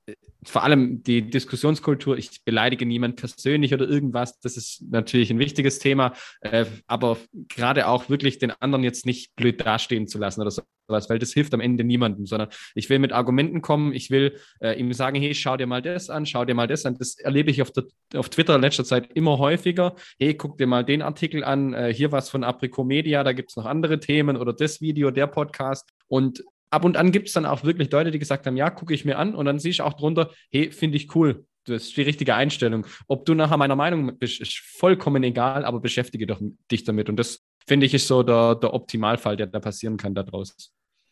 vor allem die Diskussionskultur, ich beleidige niemand persönlich oder irgendwas, das ist natürlich ein wichtiges Thema, äh, aber gerade auch wirklich den anderen jetzt nicht blöd dastehen zu lassen oder sowas, weil das hilft am Ende niemandem, sondern ich will mit Argumenten kommen, ich will äh, ihm sagen, hey, schau dir mal das an, schau dir mal das an. Das erlebe ich auf, der, auf Twitter in letzter Zeit immer häufiger. Hey, guck dir mal den Artikel an, äh, hier was von Aprico Media, da gibt es noch andere Themen oder das Video, der Podcast. Und ab und an gibt es dann auch wirklich Leute, die gesagt haben, ja, gucke ich mir an und dann siehst du auch drunter, hey, finde ich cool. Das ist die richtige Einstellung. Ob du nachher meiner Meinung bist, ist vollkommen egal, aber beschäftige doch dich damit. Und das, finde ich, ist so der, der Optimalfall, der da passieren kann da draußen.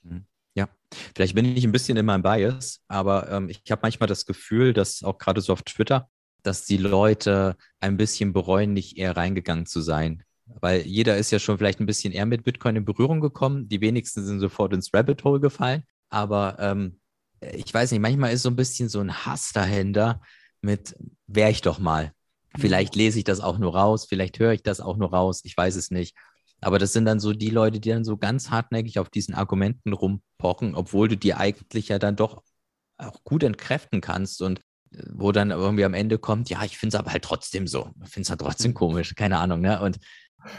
Mhm. Ja, vielleicht bin ich ein bisschen in meinem Bias, aber ähm, ich habe manchmal das Gefühl, dass auch gerade so auf Twitter, dass die Leute ein bisschen bereuen, nicht eher reingegangen zu sein. Weil jeder ist ja schon vielleicht ein bisschen eher mit Bitcoin in Berührung gekommen. Die wenigsten sind sofort ins Rabbit Hole gefallen. Aber ähm, ich weiß nicht, manchmal ist so ein bisschen so ein Hass dahinter mit, wäre ich doch mal. Vielleicht lese ich das auch nur raus, vielleicht höre ich das auch nur raus, ich weiß es nicht. Aber das sind dann so die Leute, die dann so ganz hartnäckig auf diesen Argumenten rumpochen, obwohl du die eigentlich ja dann doch auch gut entkräften kannst und äh, wo dann irgendwie am Ende kommt, ja, ich finde es aber halt trotzdem so. Ich finde es halt trotzdem mhm. komisch, keine Ahnung, ne? Und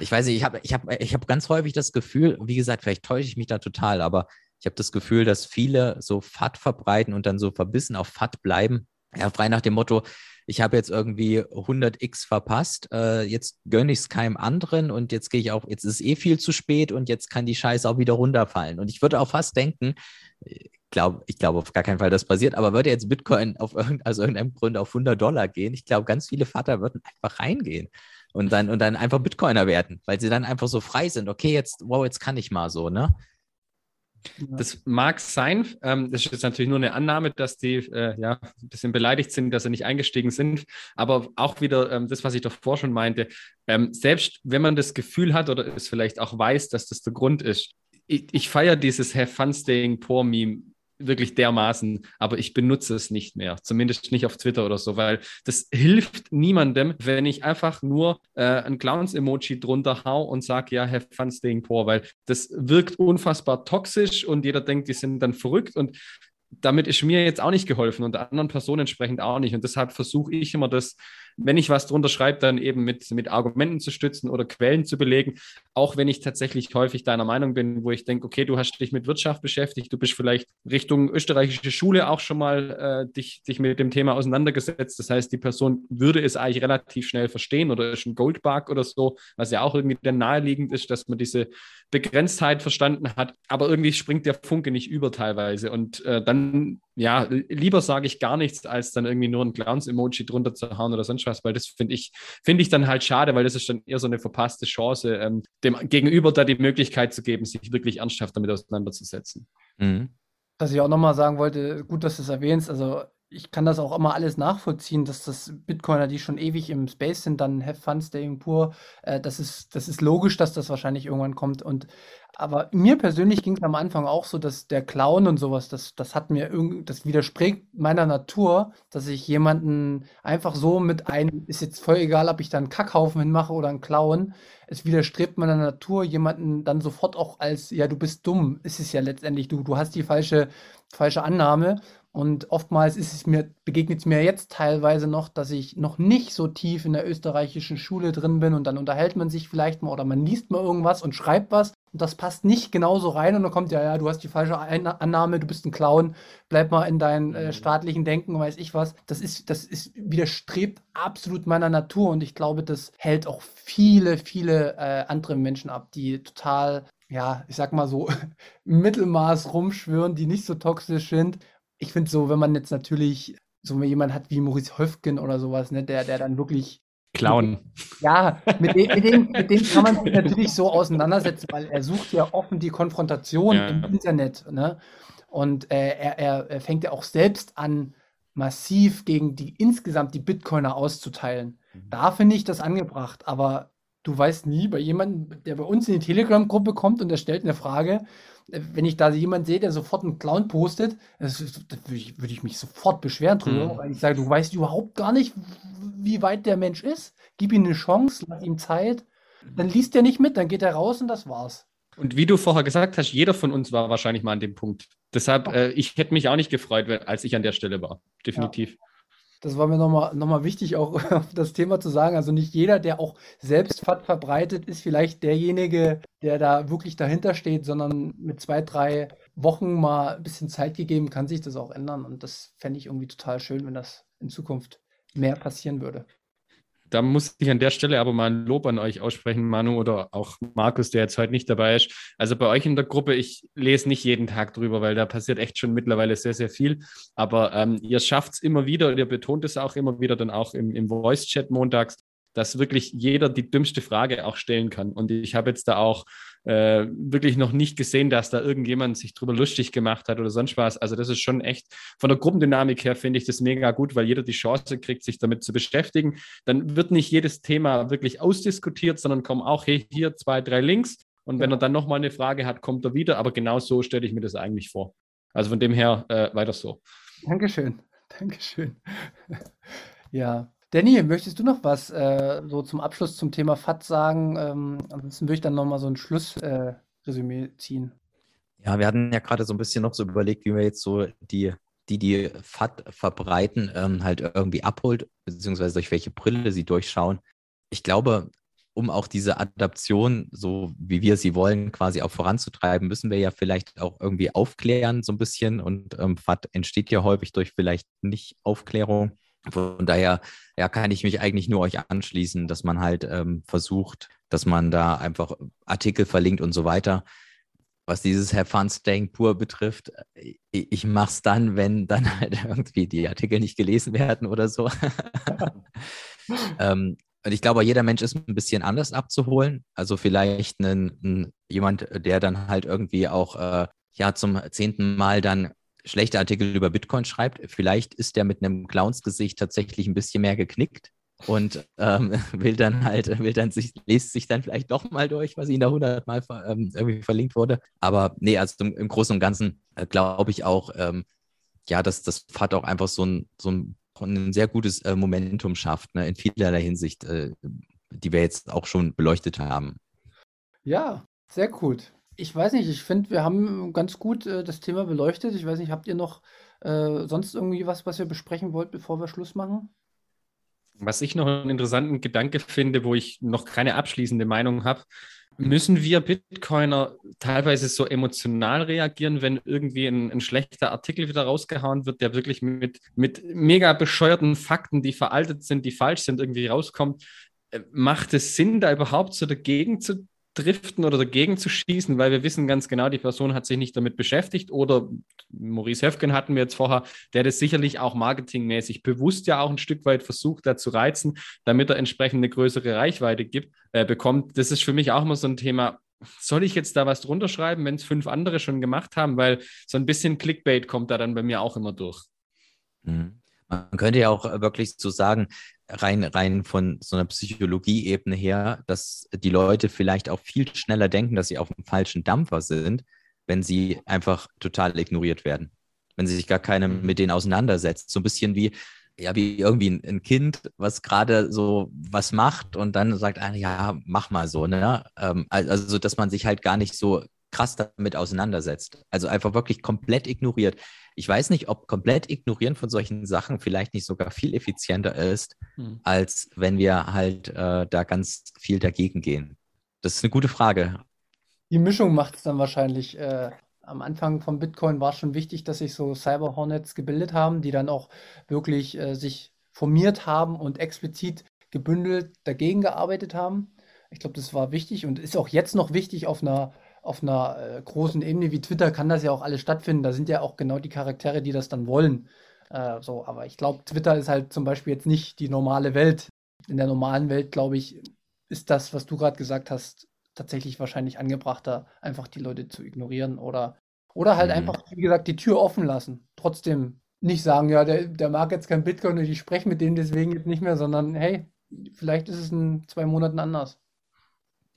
ich weiß nicht, ich habe ich hab, ich hab ganz häufig das Gefühl, wie gesagt, vielleicht täusche ich mich da total, aber ich habe das Gefühl, dass viele so FAT verbreiten und dann so verbissen auf FAT bleiben. Ja, frei nach dem Motto, ich habe jetzt irgendwie 100x verpasst, äh, jetzt gönne ich es keinem anderen und jetzt gehe ich auch, jetzt ist eh viel zu spät und jetzt kann die Scheiße auch wieder runterfallen. Und ich würde auch fast denken, ich glaube ich glaub auf gar keinen Fall, das passiert, aber würde jetzt Bitcoin auf irgendein, also irgendeinem Grund auf 100 Dollar gehen, ich glaube, ganz viele Vater würden einfach reingehen und dann, und dann einfach Bitcoiner werden, weil sie dann einfach so frei sind. Okay, jetzt, wow, jetzt kann ich mal so, ne?
Das mag sein. Ähm, das ist jetzt natürlich nur eine Annahme, dass die äh, ja, ein bisschen beleidigt sind, dass sie nicht eingestiegen sind. Aber auch wieder ähm, das, was ich davor schon meinte. Ähm, selbst wenn man das Gefühl hat oder es vielleicht auch weiß, dass das der Grund ist. Ich, ich feiere dieses Have Fun Staying Poor Meme wirklich dermaßen, aber ich benutze es nicht mehr, zumindest nicht auf Twitter oder so, weil das hilft niemandem, wenn ich einfach nur äh, ein Clowns-Emoji drunter hau und sage, ja, have fun staying poor, weil das wirkt unfassbar toxisch und jeder denkt, die sind dann verrückt und damit ist mir jetzt auch nicht geholfen und anderen Personen entsprechend auch nicht. Und deshalb versuche ich immer das wenn ich was drunter schreibe, dann eben mit, mit Argumenten zu stützen oder Quellen zu belegen, auch wenn ich tatsächlich häufig deiner Meinung bin, wo ich denke, okay, du hast dich mit Wirtschaft beschäftigt, du bist vielleicht Richtung österreichische Schule auch schon mal äh, dich, dich mit dem Thema auseinandergesetzt. Das heißt, die Person würde es eigentlich relativ schnell verstehen oder ist ein Goldbug oder so, was ja auch irgendwie dann naheliegend ist, dass man diese Begrenztheit verstanden hat. Aber irgendwie springt der Funke nicht über teilweise. Und äh, dann ja, lieber sage ich gar nichts, als dann irgendwie nur ein Clowns-Emoji drunter zu hauen oder sonst was, weil das finde ich, finde ich dann halt schade, weil das ist dann eher so eine verpasste Chance, ähm, dem Gegenüber da die Möglichkeit zu geben, sich wirklich ernsthaft damit auseinanderzusetzen. Mhm.
Was ich auch nochmal sagen wollte, gut, dass du es erwähnst, also ich kann das auch immer alles nachvollziehen, dass das Bitcoiner, die schon ewig im Space sind, dann Have Fun Staying Poor, äh, das, ist, das ist logisch, dass das wahrscheinlich irgendwann kommt. Und aber mir persönlich ging es am Anfang auch so, dass der Clown und sowas, das, das hat mir irgendwie, das widerspricht meiner Natur, dass ich jemanden einfach so mit einem, ist jetzt voll egal, ob ich da einen Kackhaufen hinmache oder einen Clown, es widerstrebt meiner Natur, jemanden dann sofort auch als, ja, du bist dumm, ist es ja letztendlich, du, du hast die falsche, falsche Annahme und oftmals ist es mir, begegnet es mir jetzt teilweise noch, dass ich noch nicht so tief in der österreichischen Schule drin bin und dann unterhält man sich vielleicht mal oder man liest mal irgendwas und schreibt was und das passt nicht genauso rein und dann kommt ja, ja, du hast die falsche Annahme, du bist ein Clown, bleib mal in deinem äh, mhm. staatlichen Denken, weiß ich was. Das ist, das ist, widerstrebt absolut meiner Natur und ich glaube, das hält auch viele, viele äh, andere Menschen ab, die total ja, ich sag mal so, Mittelmaß rumschwören, die nicht so toxisch sind ich finde so, wenn man jetzt natürlich so jemand hat wie Maurice Höfgen oder sowas, ne, der, der dann wirklich
Clown.
Ja, mit dem, mit, dem, mit dem kann man sich natürlich so auseinandersetzen, weil er sucht ja offen die Konfrontation ja. im Internet. Ne? Und äh, er, er, er fängt ja auch selbst an, massiv gegen die insgesamt die Bitcoiner auszuteilen. Mhm. Da finde ich das angebracht, aber du weißt nie bei jemandem, der bei uns in die Telegram-Gruppe kommt und der stellt eine Frage, wenn ich da jemanden sehe, der sofort einen Clown postet, das, das würde, ich, würde ich mich sofort beschweren drüber, mhm. weil ich sage, du weißt überhaupt gar nicht, wie weit der Mensch ist. Gib ihm eine Chance, lass ihm Zeit. Dann liest er nicht mit, dann geht er raus und das war's.
Und wie du vorher gesagt hast, jeder von uns war wahrscheinlich mal an dem Punkt. Deshalb, äh, ich hätte mich auch nicht gefreut, als ich an der Stelle war. Definitiv. Ja.
Das war mir nochmal noch mal wichtig, auch das Thema zu sagen. Also nicht jeder, der auch selbst FAT verbreitet, ist vielleicht derjenige, der da wirklich dahinter steht, sondern mit zwei, drei Wochen mal ein bisschen Zeit gegeben, kann sich das auch ändern. Und das fände ich irgendwie total schön, wenn das in Zukunft mehr passieren würde
da muss ich an der Stelle aber mal ein Lob an euch aussprechen, Manu oder auch Markus, der jetzt heute nicht dabei ist. Also bei euch in der Gruppe, ich lese nicht jeden Tag drüber, weil da passiert echt schon mittlerweile sehr, sehr viel. Aber ähm, ihr schafft es immer wieder ihr betont es auch immer wieder dann auch im, im Voice-Chat montags, dass wirklich jeder die dümmste Frage auch stellen kann. Und ich habe jetzt da auch äh, wirklich noch nicht gesehen, dass da irgendjemand sich drüber lustig gemacht hat oder sonst was. Also das ist schon echt, von der Gruppendynamik her finde ich das mega gut, weil jeder die Chance kriegt, sich damit zu beschäftigen. Dann wird nicht jedes Thema wirklich ausdiskutiert, sondern kommen auch hey, hier zwei, drei Links. Und wenn er dann nochmal eine Frage hat, kommt er wieder. Aber genau so stelle ich mir das eigentlich vor. Also von dem her äh, weiter so.
Dankeschön. Dankeschön. ja, Danny, möchtest du noch was äh, so zum Abschluss zum Thema FAT sagen? Ähm, ansonsten würde ich dann nochmal so ein Schlussresümee äh, ziehen.
Ja, wir hatten ja gerade so ein bisschen noch so überlegt, wie wir jetzt so die, die, die FAT verbreiten, ähm, halt irgendwie abholt, beziehungsweise durch welche Brille sie durchschauen. Ich glaube, um auch diese Adaption, so wie wir sie wollen, quasi auch voranzutreiben, müssen wir ja vielleicht auch irgendwie aufklären, so ein bisschen. Und ähm, FAT entsteht ja häufig durch vielleicht Nicht-Aufklärung. Von daher ja, kann ich mich eigentlich nur euch anschließen, dass man halt ähm, versucht, dass man da einfach Artikel verlinkt und so weiter. Was dieses Have Fun Staying Pur betrifft, ich, ich mache es dann, wenn dann halt irgendwie die Artikel nicht gelesen werden oder so. ähm, und ich glaube, jeder Mensch ist ein bisschen anders abzuholen. Also vielleicht ein, ein, jemand, der dann halt irgendwie auch äh, ja zum zehnten Mal dann schlechte Artikel über Bitcoin schreibt, vielleicht ist der mit einem Clownsgesicht tatsächlich ein bisschen mehr geknickt und ähm, will dann halt, will dann sich, liest sich dann vielleicht doch mal durch, was ihm da hundertmal ähm, irgendwie verlinkt wurde. Aber nee, also im, im Großen und Ganzen äh, glaube ich auch, ähm, ja, dass das FAT auch einfach so ein, so ein, ein sehr gutes äh, Momentum schafft, ne, in vielerlei Hinsicht, äh, die wir jetzt auch schon beleuchtet haben.
Ja, sehr gut. Ich weiß nicht, ich finde, wir haben ganz gut äh, das Thema beleuchtet. Ich weiß nicht, habt ihr noch äh, sonst irgendwie was, was ihr besprechen wollt, bevor wir Schluss machen?
Was ich noch einen interessanten Gedanke finde, wo ich noch keine abschließende Meinung habe, müssen wir Bitcoiner teilweise so emotional reagieren, wenn irgendwie ein, ein, schlechter Artikel wieder rausgehauen wird, der wirklich mit, mit mega bescheuerten Fakten, die veraltet sind, die falsch sind, irgendwie rauskommt? Äh, macht es Sinn, da überhaupt so dagegen zu driften oder dagegen zu schießen, weil wir wissen ganz genau, die Person hat sich nicht damit beschäftigt. Oder Maurice Höfgen hatten wir jetzt vorher, der das sicherlich auch marketingmäßig bewusst ja auch ein Stück weit versucht, da zu reizen, damit er entsprechend eine größere Reichweite gibt, äh, bekommt. Das ist für mich auch immer so ein Thema. Soll ich jetzt da was drunter schreiben, wenn es fünf andere schon gemacht haben? Weil so ein bisschen Clickbait kommt da dann bei mir auch immer durch.
Mhm. Man könnte ja auch wirklich so sagen, rein, rein von so einer Psychologie-Ebene her, dass die Leute vielleicht auch viel schneller denken, dass sie auf dem falschen Dampfer sind, wenn sie einfach total ignoriert werden. Wenn sie sich gar keinem mit denen auseinandersetzt. So ein bisschen wie, ja, wie irgendwie ein, Kind, was gerade so was macht und dann sagt, ja, mach mal so, ne? Ähm, also, dass man sich halt gar nicht so krass damit auseinandersetzt. Also einfach wirklich komplett ignoriert. Ich weiß nicht, ob komplett ignorieren von solchen Sachen vielleicht nicht sogar viel effizienter ist, hm. als wenn wir halt äh, da ganz viel dagegen gehen. Das ist eine gute Frage.
Die Mischung macht es dann wahrscheinlich. Äh, am Anfang von Bitcoin war es schon wichtig, dass sich so Cyber Hornets gebildet haben, die dann auch wirklich äh, sich formiert haben und explizit gebündelt dagegen gearbeitet haben. Ich glaube, das war wichtig und ist auch jetzt noch wichtig auf einer auf einer äh, großen Ebene wie Twitter kann das ja auch alles stattfinden. Da sind ja auch genau die Charaktere, die das dann wollen. Äh, so, aber ich glaube, Twitter ist halt zum Beispiel jetzt nicht die normale Welt. In der normalen Welt, glaube ich, ist das, was du gerade gesagt hast, tatsächlich wahrscheinlich angebrachter, einfach die Leute zu ignorieren oder, oder halt mhm. einfach, wie gesagt, die Tür offen lassen. Trotzdem nicht sagen, ja, der, der mag jetzt kein Bitcoin und ich spreche mit dem deswegen jetzt nicht mehr, sondern hey, vielleicht ist es in zwei Monaten anders.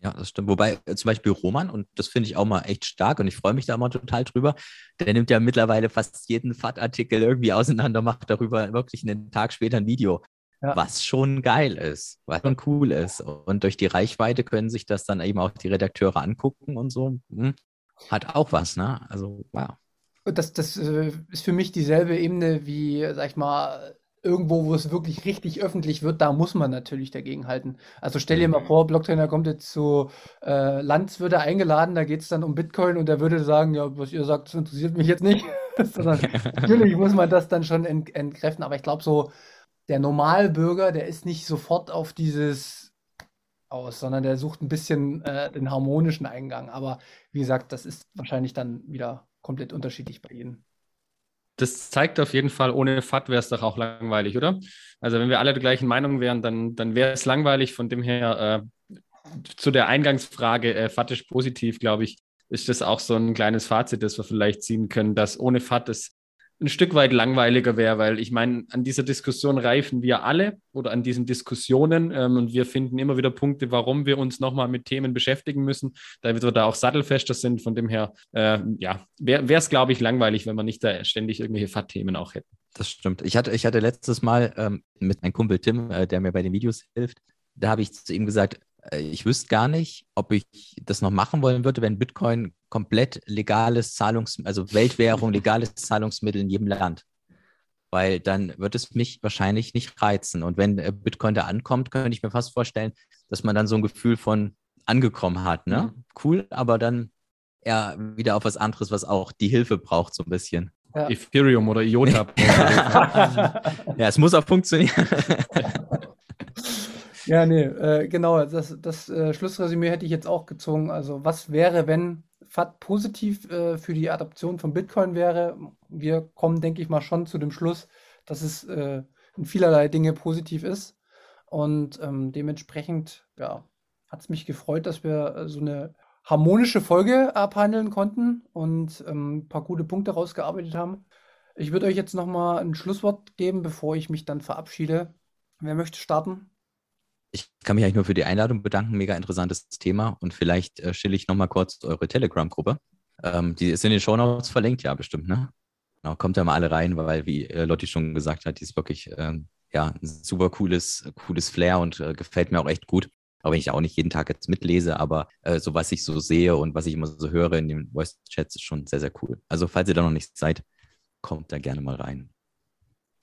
Ja, das stimmt. Wobei äh, zum Beispiel Roman, und das finde ich auch mal echt stark und ich freue mich da immer total drüber, der nimmt ja mittlerweile fast jeden FAT-Artikel irgendwie auseinander, macht darüber wirklich einen Tag später ein Video. Ja. Was schon geil ist, was schon cool ist. Und durch die Reichweite können sich das dann eben auch die Redakteure angucken und so. Hm, hat auch was, ne? Also, wow.
Das, das äh, ist für mich dieselbe Ebene wie, sag ich mal, irgendwo, wo es wirklich richtig öffentlich wird, da muss man natürlich dagegen halten. Also stell dir mal mhm. vor, Blocktrainer kommt jetzt zu äh, Lanz, würde eingeladen, da geht es dann um Bitcoin und er würde sagen, ja, was ihr sagt, das interessiert mich jetzt nicht. Natürlich muss man das dann schon ent entkräften, aber ich glaube so, der Normalbürger, der ist nicht sofort auf dieses aus, sondern der sucht ein bisschen äh, den harmonischen Eingang. Aber wie gesagt, das ist wahrscheinlich dann wieder komplett unterschiedlich bei Ihnen
das zeigt auf jeden Fall, ohne FAT wäre es doch auch langweilig, oder? Also wenn wir alle der gleichen Meinung wären, dann, dann wäre es langweilig. Von dem her äh, zu der Eingangsfrage, äh, FAT ist positiv, glaube ich, ist das auch so ein kleines Fazit, das wir vielleicht ziehen können, dass ohne FAT es ein Stück weit langweiliger wäre, weil ich meine, an dieser Diskussion reifen wir alle oder an diesen Diskussionen ähm, und wir finden immer wieder Punkte, warum wir uns nochmal mit Themen beschäftigen müssen, damit wir da auch sattelfester sind. Von dem her, äh, ja, wäre es, glaube ich, langweilig, wenn wir nicht da ständig irgendwelche FAT-Themen auch hätten.
Das stimmt. Ich hatte, ich hatte letztes Mal ähm, mit meinem Kumpel Tim, äh, der mir bei den Videos hilft, da habe ich zu ihm gesagt, ich wüsste gar nicht, ob ich das noch machen wollen würde, wenn Bitcoin komplett legales Zahlungs-, also Weltwährung, legales Zahlungsmittel in jedem Land. Weil dann wird es mich wahrscheinlich nicht reizen. Und wenn äh, Bitcoin da ankommt, könnte ich mir fast vorstellen, dass man dann so ein Gefühl von angekommen hat. Ne? Mhm. Cool, aber dann eher wieder auf was anderes, was auch die Hilfe braucht, so ein bisschen.
Ja. Ethereum oder IOTA.
ja, es muss auch funktionieren.
Ja, nee, äh, genau, das, das äh, Schlussresümee hätte ich jetzt auch gezogen. Also, was wäre, wenn FAT positiv äh, für die Adaption von Bitcoin wäre? Wir kommen, denke ich mal, schon zu dem Schluss, dass es äh, in vielerlei Dinge positiv ist. Und ähm, dementsprechend, ja, hat es mich gefreut, dass wir äh, so eine harmonische Folge abhandeln konnten und ähm, ein paar gute Punkte rausgearbeitet haben. Ich würde euch jetzt nochmal ein Schlusswort geben, bevor ich mich dann verabschiede. Wer möchte starten?
Ich kann mich eigentlich nur für die Einladung bedanken. Mega interessantes Thema. Und vielleicht äh, stelle ich nochmal kurz eure Telegram-Gruppe. Ähm, die ist in den Shownotes verlinkt, ja, bestimmt, ne? Genau, kommt da mal alle rein, weil, wie äh, Lotti schon gesagt hat, die ist wirklich ähm, ja, ein super cooles, cooles Flair und äh, gefällt mir auch echt gut. Auch wenn ich auch nicht jeden Tag jetzt mitlese, aber äh, so was ich so sehe und was ich immer so höre in den Voice-Chats ist schon sehr, sehr cool. Also, falls ihr da noch nicht seid, kommt da gerne mal rein.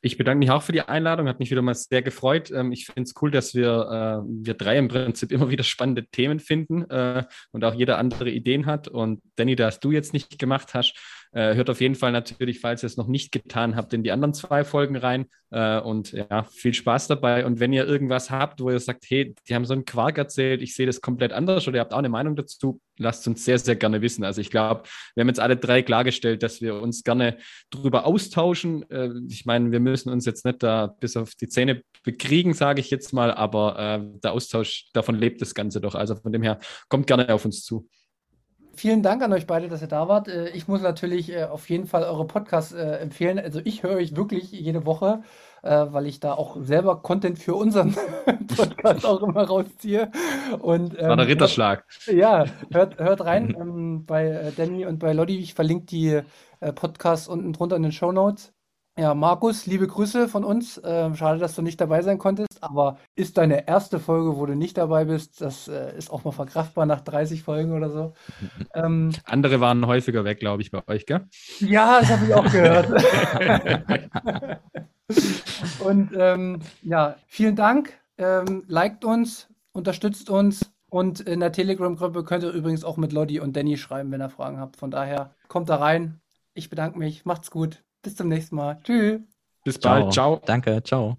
Ich bedanke mich auch für die Einladung, hat mich wieder mal sehr gefreut. Ähm, ich finde es cool, dass wir, äh, wir drei im Prinzip immer wieder spannende Themen finden äh, und auch jeder andere Ideen hat. Und Danny, da du jetzt nicht gemacht hast, Äh, hört auf jeden Fall natürlich, falls ihr es noch nicht getan habt, in die anderen zwei Folgen rein. Äh, und ja, viel Spaß dabei. Und wenn ihr irgendwas habt, wo ihr sagt, hey, die haben so einen Quark erzählt, ich sehe das komplett anders oder ihr habt auch eine Meinung dazu, lasst uns sehr, sehr gerne wissen. Also ich glaube, wir haben jetzt alle drei klargestellt, dass wir uns gerne darüber austauschen. Äh, ich meine, wir müssen uns jetzt nicht da bis auf die Zähne bekriegen, sage ich jetzt mal, aber äh, der Austausch, davon lebt das Ganze doch. Also von dem her, kommt gerne auf uns zu.
Vielen Dank an euch beide, dass ihr da wart. Äh, ich muss natürlich äh, auf jeden Fall eure Podcasts äh, empfehlen. Also ich höre euch wirklich jede Woche, weil ich da auch selber Content für unseren Podcast auch immer rausziehe. Und,
ähm, War der Ritterschlag.
Hört, ja, hört, hört rein ähm, bei Danny und bei Lodi. Ich verlinke die Podcasts unten drunter in den Show Notes. Ja, Markus, liebe Grüße von uns. Ähm, schade, dass du nicht dabei sein konntest, aber ist deine erste Folge, wo du nicht dabei bist. Das äh, ist auch mal verkraftbar nach 30 Folgen oder so.
Ähm, Andere waren häufiger weg, glaube ich, bei euch, gell?
Ja, das habe ich auch gehört. und ähm, ja, vielen Dank. Ähm, liked uns, unterstützt uns und in der Telegram-Gruppe könnt ihr übrigens auch mit Lodi und Danny schreiben, wenn ihr Fragen habt. Von daher kommt da rein. Ich bedanke mich. Macht's gut. Bis zum nächsten Mal. Tschüss.
Bis bald.
Ciao. Ciao. Danke. Ciao.